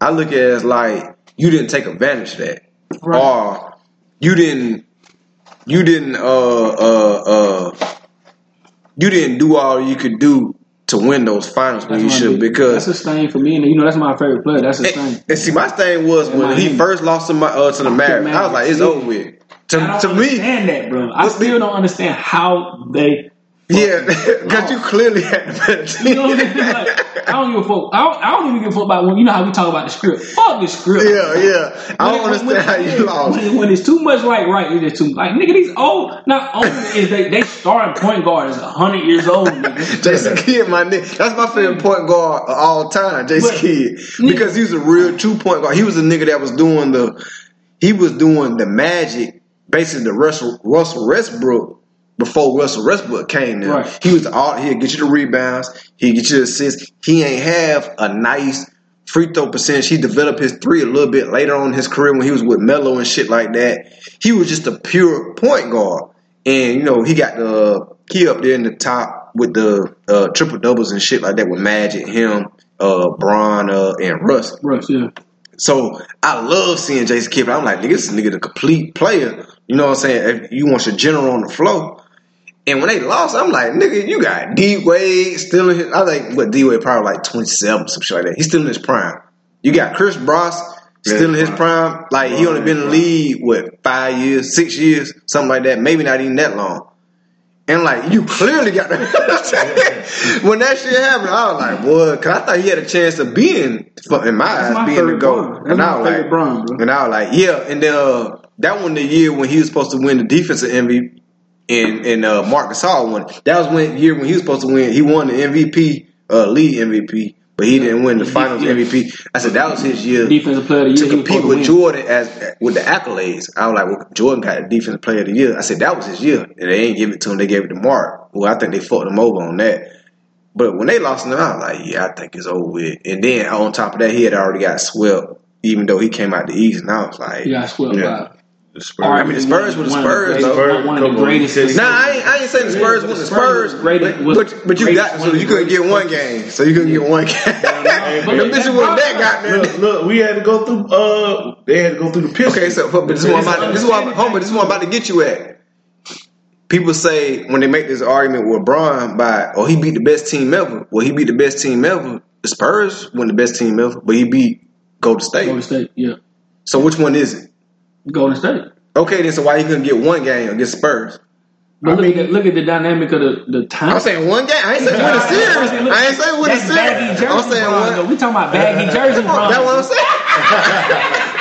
Speaker 1: I look at it as like you didn't take advantage of that,
Speaker 3: Right.
Speaker 1: or you didn't, you didn't, uh, uh, uh, you didn't do all you could do to win those finals when you should because
Speaker 3: that's a stain for me, and you know that's my favorite player. That's a stain.
Speaker 1: and, and see, my thing was
Speaker 3: In
Speaker 1: when he
Speaker 3: Miami.
Speaker 1: first lost to my uh, to the Mavericks. I was like, it's over with. To,
Speaker 3: I don't
Speaker 1: to me,
Speaker 3: understand that, bro. I still don't understand how they.
Speaker 1: Yeah, because you clearly had the better team.
Speaker 3: You know what I mean? Like, I don't give a fuck. I don't, I don't even give a fuck about when you know how we talk about the script. Fuck the script.
Speaker 1: yeah, yeah. I don't
Speaker 3: When-
Speaker 1: understand
Speaker 3: when-
Speaker 1: how you lost.
Speaker 3: When, when it's too much like right, it's just too like nigga. These old. Not only is they they starting point guard is hundred years old. Nigga.
Speaker 1: Jason Kidd, my nigga. That's my favorite mm. point guard of all time, Jason Kidd. Because he was a real two point guard. He was a nigga that was doing the he was doing the magic, basically the Russell Russell Westbrook before Russell Westbrook came there.
Speaker 3: Right.
Speaker 1: He was all he'd get you the rebounds, he'd get you the assists. He ain't have a nice free throw percentage. He developed his three a little bit later on in his career when he was with Melo and shit like that. He was just a pure point guard. And you know, he got the he up there in the top with the uh, triple doubles and shit like that with Magic, him, uh, Bron, uh, and Russ.
Speaker 3: Russ, yeah.
Speaker 1: So I love seeing Jason Kidd. I'm like, nigga, this nigga the complete player. You know what I'm saying? If you want your general on the floor. And when they lost, I'm like, nigga, you got D Wade still in his. I think, what D Wade probably like 27, some shit like that. He's still in his prime. You got Chris Bosh still in his prime. Like he only been in the league what five years, six years, something like that. Maybe not even that long. And like you clearly got the when that shit happened, I was like, boy, cause I thought he had a chance of being, in my eyes,
Speaker 3: my
Speaker 1: being the
Speaker 3: favorite
Speaker 1: goal. And I was like,
Speaker 3: Bron, bro.
Speaker 1: and I was like, yeah. And then uh, that one the year when he was supposed to win the defensive MVP, and and uh, Marc Gasol won. it. That was when year when he was supposed to win. He won the MVP, uh, league MVP, but he didn't win the Finals
Speaker 3: Yeah.
Speaker 1: MVP. I said that was his year
Speaker 3: Defensive player of the
Speaker 1: to
Speaker 3: year. was
Speaker 1: compete with. Jordan as with the accolades. I was like, well, Jordan got the defensive player of the year. I said that was his year, and they ain't give it to him. They gave it to Marc. Well, I think they fucked him over on that. But when they lost him, I was like, yeah, I think it's over with. And then on top of that, he had already got swept, even though he came out the East. And I was like,
Speaker 3: He got swept
Speaker 2: Yeah.
Speaker 3: By.
Speaker 2: The Spurs.
Speaker 1: I mean, the Spurs were the
Speaker 3: One of
Speaker 1: Spurs,
Speaker 3: greatest-
Speaker 1: though.
Speaker 3: One, one of the greatest.
Speaker 1: Nah, I ain't, I ain't saying the Spurs wasn't the Spurs,
Speaker 3: Great-
Speaker 1: but, but, but you got so you couldn't get one game, so you couldn't get one game.
Speaker 3: But
Speaker 1: the
Speaker 3: look,
Speaker 1: bitch
Speaker 3: that
Speaker 1: wasn't that
Speaker 3: Bron-
Speaker 1: goddamn.
Speaker 2: Look, look, we had to go through. Uh, they had to go through the Pistons.
Speaker 1: Okay, so but this is what I'm about to, this is what I'm, hold but this is what I'm about to get you at. People say when they make this argument with Bron by oh he beat the best team ever. Well, he beat the best team ever. The Spurs won the best team ever, but he beat Golden State.
Speaker 3: Golden State, yeah.
Speaker 1: So which one is it?
Speaker 3: Golden State.
Speaker 1: Okay, then so why he couldn't get one game against Spurs?
Speaker 3: But look, at the, look at the dynamic of the, the time.
Speaker 1: I'm saying one game. I ain't saying win the series. I ain't saying win the
Speaker 3: That's baggy
Speaker 1: series.
Speaker 3: jersey
Speaker 1: I'm saying one.
Speaker 3: though. We talking about baggy jersey. Bron.
Speaker 1: That's what I'm saying.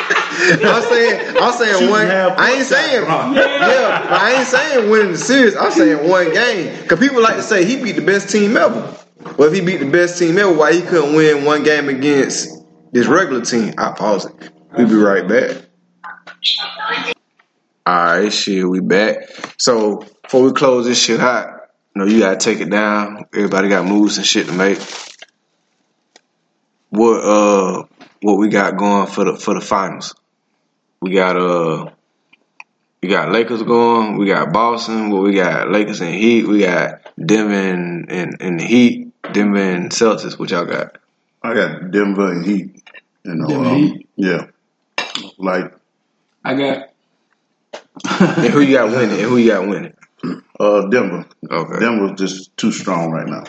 Speaker 1: I'm saying, I'm saying one. I ain't saying,
Speaker 2: shot,
Speaker 1: yeah, I ain't saying winning the series. I'm saying one game. Cause people like to say he beat the best team ever. Well, if he beat the best team ever, why he couldn't win one game against this regular team? I pause it. We'll be right back. All right, shit, we back. So before we close this shit out, you know, you gotta take it down. Everybody got moves and shit to make. What uh, what we got going for the for the finals? We got uh, we got Lakers going. We got Boston. What we got? Lakers and Heat. We got Denver and, and, and the Heat. Denver and Celtics. What y'all got?
Speaker 2: I got Denver and Heat. You know,
Speaker 3: Denver
Speaker 2: um,
Speaker 3: Heat?
Speaker 2: yeah. Like
Speaker 3: I got.
Speaker 1: And who you got winning? And who you got winning?
Speaker 2: uh, Denver.
Speaker 1: Okay.
Speaker 2: Denver's just too strong right now.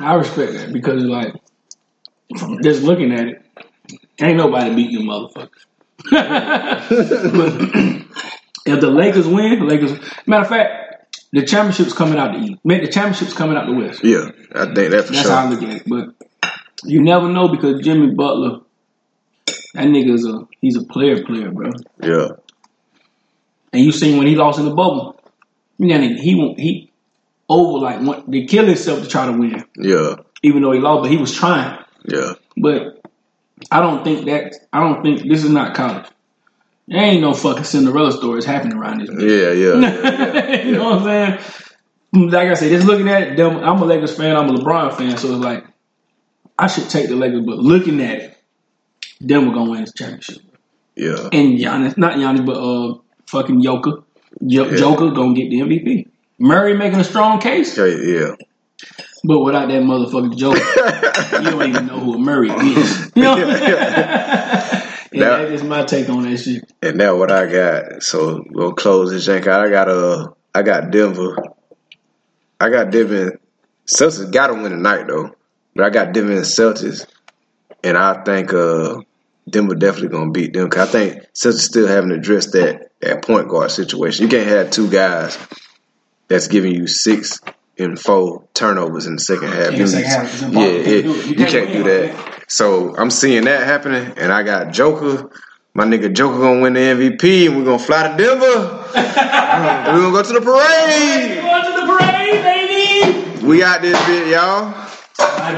Speaker 3: I respect that because like just looking at it, ain't nobody beating them motherfuckers. but if the Lakers win, the Lakers matter of fact, the championship's coming out the East. Man, the championship's coming out the West.
Speaker 1: Yeah, I think that for
Speaker 3: That's how I
Speaker 1: sure.
Speaker 3: look at it. But you never know because Jimmy Butler, that nigga's a he's a player player, bro.
Speaker 1: Yeah,
Speaker 3: And you seen when he lost in the bubble, you know, he won't he over like want to kill himself to try to win.
Speaker 1: yeah,
Speaker 3: even though he lost, but he was trying.
Speaker 1: Yeah.
Speaker 3: But I don't think that I don't think this is not college. There ain't no fucking Cinderella stories happening around this. bitch.
Speaker 1: Yeah, yeah.
Speaker 3: you know what I'm saying? Like I said, just looking at it, them, I'm a Lakers fan. I'm a LeBron fan, so it's like I should take the Lakers. But looking at it, Denver gonna win this championship.
Speaker 1: yeah.
Speaker 3: And Giannis, not Giannis, but uh, fucking Joker, Jo-
Speaker 1: Yeah.
Speaker 3: Joker gonna get the MVP. Murray making a strong case,
Speaker 1: Okay, yeah.
Speaker 3: but without that motherfucking Joker, you don't even know who Murray is. You know? and
Speaker 1: Now-
Speaker 3: that is my take on that shit.
Speaker 1: And now what I got. So we'll close this jank out. I got uh I got Denver. I got Denver. Celtics got to win tonight though. But I got Denver and Celtics. And I think uh Denver definitely gonna beat them. Cause I think Celtics still haven't addressed that that point guard situation. You can't have two guys that's giving you six and four turnovers in the second half. You
Speaker 3: second half,
Speaker 1: yeah.
Speaker 3: You
Speaker 1: it-
Speaker 3: can't do. You
Speaker 1: you
Speaker 3: can't
Speaker 1: can't do that. So I'm seeing that happening, and I got Joker. My nigga Joker gonna win the MVP, and we're gonna fly to Denver. and we're gonna go to the parade.
Speaker 3: We Going to the parade, baby.
Speaker 1: We out this bit, y'all.